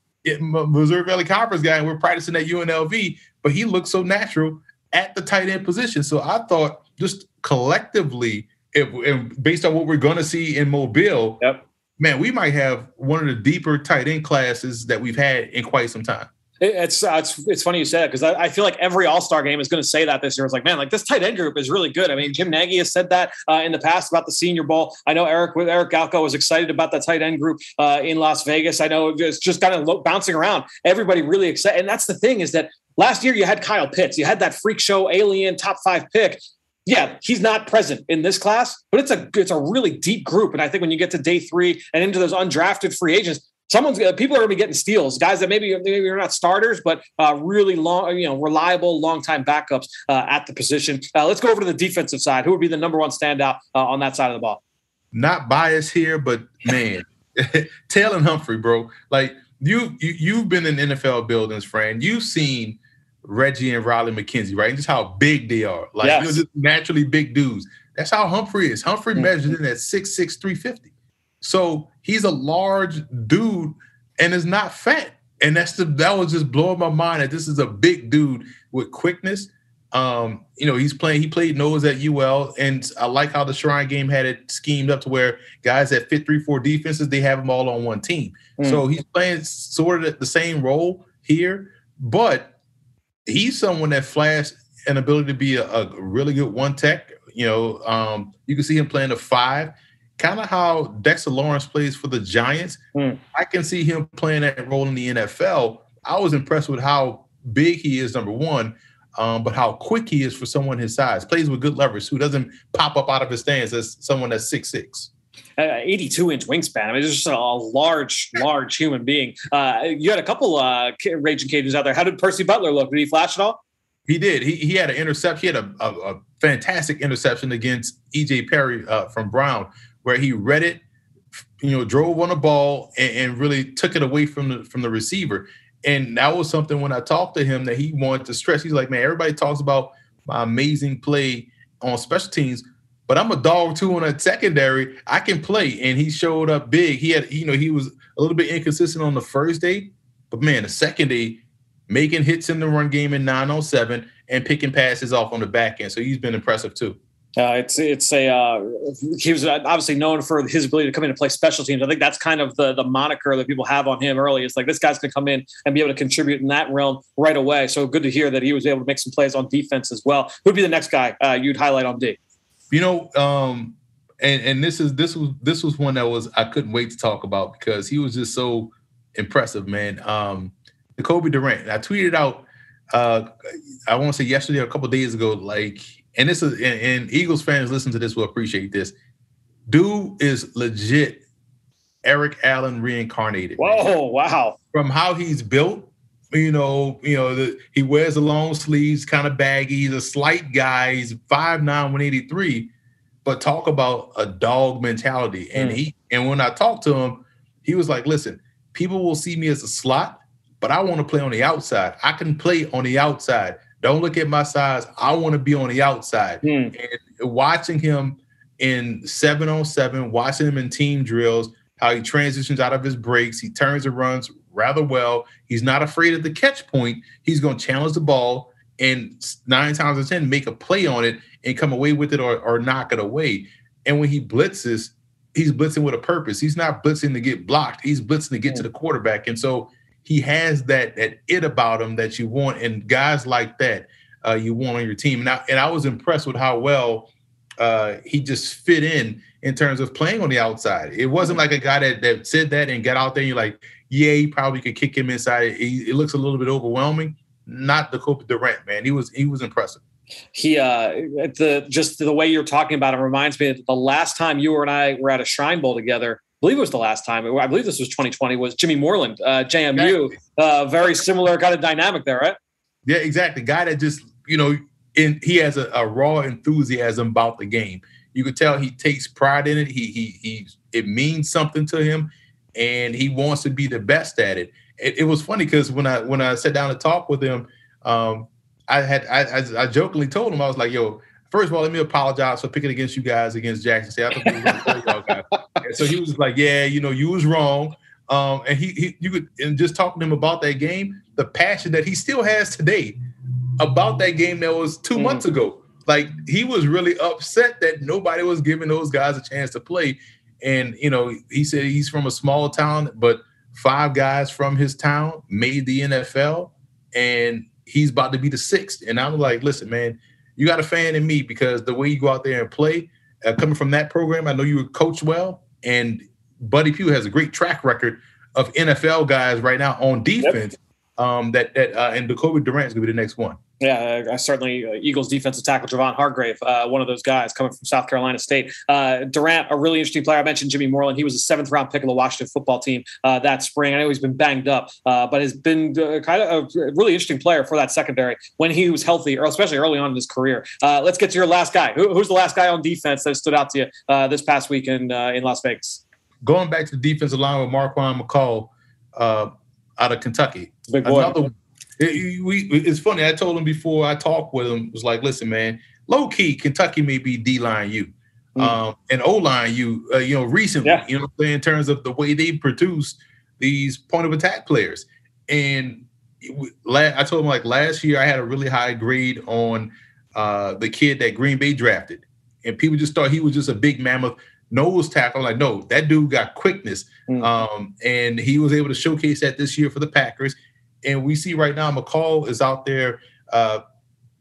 Missouri Valley Conference guy, and we're practicing at UNLV, but he looks so natural at the tight end position. So I thought just collectively, if, based on what we're going to see in Mobile, yep. man, we might have one of the deeper tight end classes that we've had in quite some time. It's uh, it's it's funny you say that because I, I, feel like every All Star game is going to say that this year. It's like, man, like this tight end group is really good. I mean, Jim Nagy has said that uh, in the past about the Senior Bowl. I know Eric Eric Galko was excited about that tight end group uh, in Las Vegas. I know it's just kind of bouncing around. Everybody really excited, and that's the thing is that last year you had Kyle Pitts, you had that freak show alien top five pick. Yeah, he's not present in this class, but it's a it's a really deep group. And I think when you get to day three and into those undrafted free agents, someone's uh, people are going to be getting steals. Guys that maybe maybe are not starters, but uh, really long, you know, reliable, long time backups uh, at the position. Uh, let's go over to the defensive side. Who would be the number one standout uh, on that side of the ball? not biased here, but man, Tayland Humphrey, bro. Like you, you you've been in NFL buildings, friend. You've seen Reggie and Riley McKenzie, right? And just how big they are. Like yes. just naturally big dudes. That's how Humphrey is. Humphrey mm-hmm. measured in at 6'6, 350. So he's a large dude and is not fat. And that's the that was just blowing my mind that this is a big dude with quickness. Um, you know, he's playing, he played nose at UL, and I like how the Shrine game had it schemed up to where guys that fit three, four defenses, they have them all on one team. Mm. So he's playing sort of the same role here, but he's someone that flashed an ability to be a, a really good one tech. You know, um, you can see him playing a five, kind of how Dexter Lawrence plays for the Giants. Mm. I can see him playing that role in the NFL. I was impressed with how big he is, number one, um, but how quick he is for someone his size. Plays with good leverage, who doesn't pop up out of his stance as someone that's six six. Uh, 82 inch wingspan. I mean, it's just a large, large human being. Uh, you had a couple uh, Ragin' Cajuns out there. How did Percy Butler look? Did he flash at all? He did. He, he had an intercept. He had a, a, a fantastic interception against EJ Perry uh, from Brown, where he read it, you know, drove on the ball and, and, really took it away from the from the receiver. And that was something when I talked to him that he wanted to stress. He's like, man, everybody talks about my amazing play on special teams, but I'm a dog too on a secondary. I can play, and he showed up big. He had, you know, he was a little bit inconsistent on the first day, but man, the second day, making hits in the run game in 907 and picking passes off on the back end. So he's been impressive too. Uh, it's it's a uh, he was obviously known for his ability to come in and play special teams. I think that's kind of the the moniker that people have on him early. It's like this guy's going to come in and be able to contribute in that realm right away. So good to hear that he was able to make some plays on defense as well. Who'd be the next guy uh, you'd highlight on D? You know, um, and and this is this was this was one that was I couldn't wait to talk about because he was just so impressive, man. Um, Cobie Durant. I tweeted out uh, I want to say yesterday or a couple days ago, like and this is and, and Eagles fans listen to this will appreciate this. Dude is legit Eric Allen reincarnated. Whoa, wow. From how he's built, you know, you know, the, he wears the long sleeves, kind of baggy. He's a slight guy. He's 5'9, 183. But talk about a dog mentality. And mm. he and when I talked to him, he was like, listen, people will see me as a slot, but I want to play on the outside. I can play on the outside. Don't look at my size. I want to be on the outside. Mm. And watching him in seven on seven, watching him in team drills, how he transitions out of his breaks, he turns and runs rather well. He's not afraid of the catch point. He's going to challenge the ball and nine times out of ten make a play on it and come away with it or, or knock it away. And when he blitzes, he's blitzing with a purpose. He's not blitzing to get blocked. He's blitzing to get to the quarterback. And so he has that that it about him that you want, and guys like that uh, you want on your team. And I, and I was impressed with how well uh, he just fit in in terms of playing on the outside. It wasn't like a guy that, that said that and got out there. And you're like, yeah, he probably could kick him inside. It, it looks a little bit overwhelming. Not the Cobie Durant man. He was he was impressive. He uh the just the way you're talking about him reminds me of the last time you and I were at a Shrine Bowl together believe it was the last time. I believe this was 2020. Was Jimmy Moreland, uh, JMU? Uh, very similar kind of dynamic there, right? Yeah, exactly. Guy that just you know, in he has a, a raw enthusiasm about the game. You could tell he takes pride in it. He he he. It means something to him, and he wants to be the best at it. It, it was funny because when I when I sat down to talk with him, um, I had I, I, I jokingly told him I was like, "Yo, first of all, let me apologize for picking against you guys against Jackson State. I thought we were going to play y'all guys." So he was like, "Yeah, you know, you was wrong." Um, and he, he, you could, and just talking to him about that game, the passion that he still has today about that game that was two mm. months ago. Like he was really upset that nobody was giving those guys a chance to play. And you know, he said he's from a small town, but five guys from his town made the NFL, and he's about to be the sixth. And I'm like, listen, man, you got a fan in me because the way you go out there and play, uh, coming from that program, I know you were coached well, and Buddy Pough has a great track record of NFL guys right now on defense. Yep. Um, that that uh, and Jacoby Durant is gonna be the next one. Yeah, uh, certainly uh, Eagles defensive tackle Javon Hargrave, uh, one of those guys coming from South Carolina State. Uh, Durant, a really interesting player. I mentioned Jimmy Moreland. He was a seventh round pick of the Washington football team uh, that spring. I know he's been banged up, uh, but has been kind of a really interesting player for that secondary when he was healthy, or especially early on in his career. let's get to your last guy. Who, who's the last guy on defense that stood out to you this past week in, in Las Vegas? Going back to the defensive line with Marquan McCall out of Kentucky. Big boy. Another, it, we, it's funny. I told him before I talked with him, was like, listen, man, low key, Kentucky may be D line you. Mm. Um, and O line you, uh, you know, recently, yeah. you know, in terms of the way they produce these point of attack players. And I told him like last year, I had a really high grade on uh, the kid that Green Bay drafted, and people just thought he was just a big mammoth nose tackle. Like, no, that dude got quickness, mm. um, and he was able to showcase that this year for the Packers. And we see right now McCall is out there uh,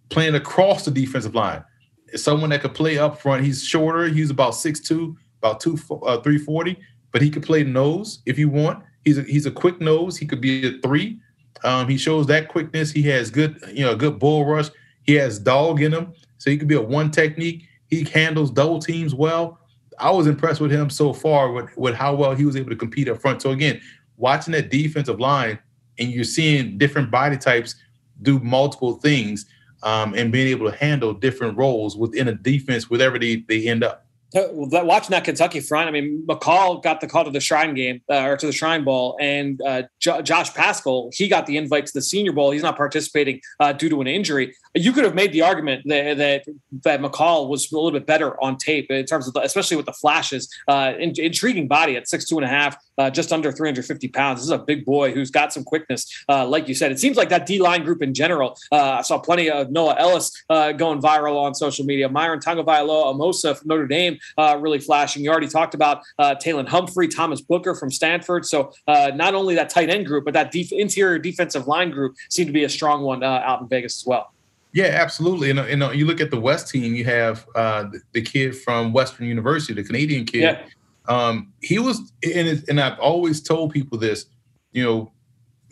playing across the defensive line. It's someone that could play up front. He's shorter. He's about 6'2", about two, uh, 340, but he could play nose if you want. He's a, he's a quick nose. He could be a three. Um, he shows that quickness. He has good, you know, good bull rush. He has dog in him, so he could be a one technique. He handles double teams well. I was impressed with him so far with, with how well he was able to compete up front. So again, watching that defensive line and you're seeing different body types do multiple things um, and being able to handle different roles within a defense, whatever they, they end up. Watching that Kentucky front, I mean, McCall got the call to the Shrine game uh, or to the Shrine Bowl, and uh, Josh Paschal he got the invite to the Senior Bowl. He's not participating uh, due to an injury. You could have made the argument that, that, that McCall was a little bit better on tape in terms of, the, especially with the flashes. Uh, in, intriguing body at six two and a half, uh, just under 350 pounds. This is a big boy who's got some quickness, uh, like you said. It seems like that D line group in general. Uh, I saw plenty of Noah Elliss uh, going viral on social media. Myron Tagovailoa Amosa from Notre Dame uh, really flashing. You already talked about uh, Humphrey, Thomas Booker from Stanford. So not only that tight end group, but that def- interior defensive line group seemed to be a strong one out in Vegas as well. Yeah, absolutely. And, and you look at the West team, you have the, the, kid from Western University, the Canadian kid. Yeah um, he was, and, and I've always told people this, you know,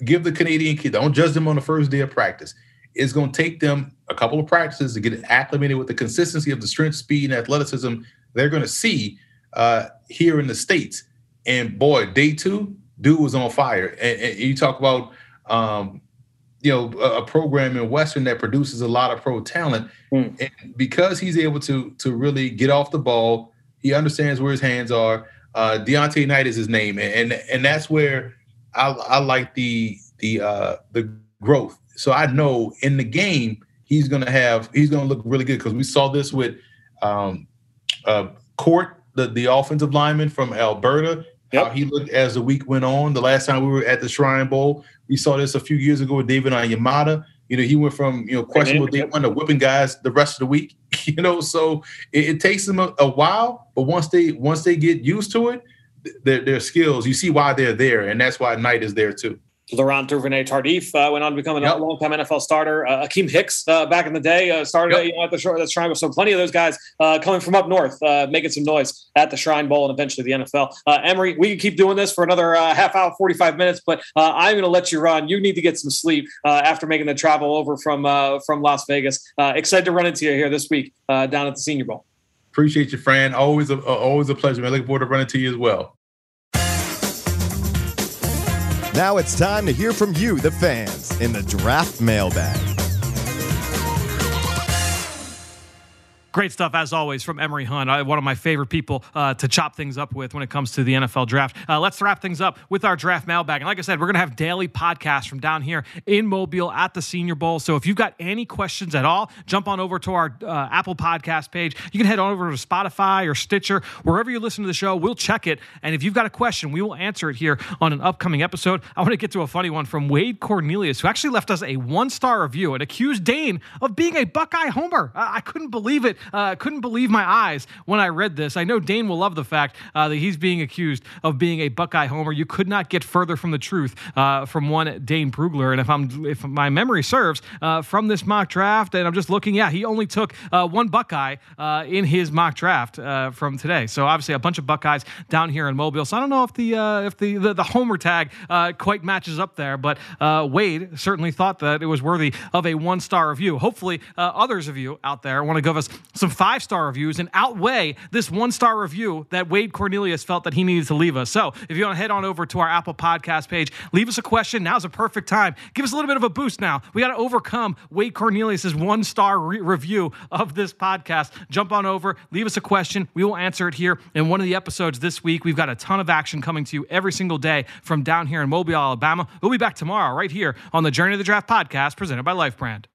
give the Canadian kid, don't judge them on the first day of practice. It's going to take them a couple of practices to get acclimated with the consistency of the strength, speed, and athleticism they're going to see uh, here in the States. And boy, day two, dude was on fire. And, and you talk about, um, you know, a, a, program in Western that produces a lot of pro talent. Mm. And because he's able to to really get off the ball, he understands where his hands are. Uh, Deionte Knight is his name, and and that's where I, I like the the uh, the growth. So I know in the game he's gonna have he's gonna look really good because we saw this with um, uh, Korte, the the offensive lineman from Alberta. Yep. How he looked as the week went on. The last time we were at the Shrine Bowl, we saw this a few years ago with David Onyemata. You know, he went from you know questionable day one to whipping guys the rest of the week. You know, so it, it takes them a, a, while, but once they once they get used to it, their, their skills, you see why they're there, and that's why Knight is there too. Laurent Duvernay Tardif uh, went on to become a yep. long-time NFL starter. Uh, Akiem Hicks uh, back in the day uh, started yep. you know, at the Shrine. The Shrine Bowl. So plenty of those guys uh, coming from up north, uh, making some noise at the Shrine Bowl and eventually the NFL. Emory, we can keep doing this for another half hour, forty-five minutes, but I'm going to let you run. You need to get some sleep after making the travel over from from Las Vegas. excited to run into you here this week down at the Senior Bowl. Appreciate you, Fran. Always a, always a pleasure. Man. Looking forward to running to you as well. Now it's time to hear from you, the fans, in the draft mailbag. Great stuff as always from Emory Hunt, uh, one of my favorite people uh, to chop things up with when it comes to the NFL draft. Uh, let's wrap things up with our draft mailbag. And like I said, we're going to have daily podcasts from down here in Mobile at the Senior Bowl. So if you've got any questions at all, jump on over to our uh, Apple Podcast page. You can head on over to Spotify or Stitcher, wherever you listen to the show. We'll check it, and if you've got a question, we will answer it here on an upcoming episode. I want to get to a funny one from Wade Cornelius, who actually left us a one-star review and accused Dane of being a Buckeye homer. I couldn't believe it. Uh, couldn't believe my eyes when I read this. I know Dane will love the fact uh, that he's being accused of being a Buckeye homer. You could not get further from the truth uh, from one Dane Brugler. And if I'm if my memory serves uh, from this mock draft, and I'm just looking, yeah, he only took uh, one Buckeye uh, in his mock draft from today. So obviously a bunch of Buckeyes down here in Mobile. So I don't know if the if the, the, the homer tag quite matches up there, but Wade certainly thought that it was worthy of a one star review. Hopefully, others of you out there want to give us some five star reviews and outweigh this one star review that Wade Cornelius felt that he needed to leave us. So if you want to head on over to our Apple Podcast page, leave us a question. Now's a perfect time. Give us a little bit of a boost now. We got to overcome Wade Cornelius's one star re- review of this podcast. Jump on over, leave us a question. We will answer it here in one of the episodes this week. We've got a ton of action coming to you every single day from down here in Mobile, Alabama. We'll be back tomorrow right here on the Journey of the Draft podcast presented by Life Brand.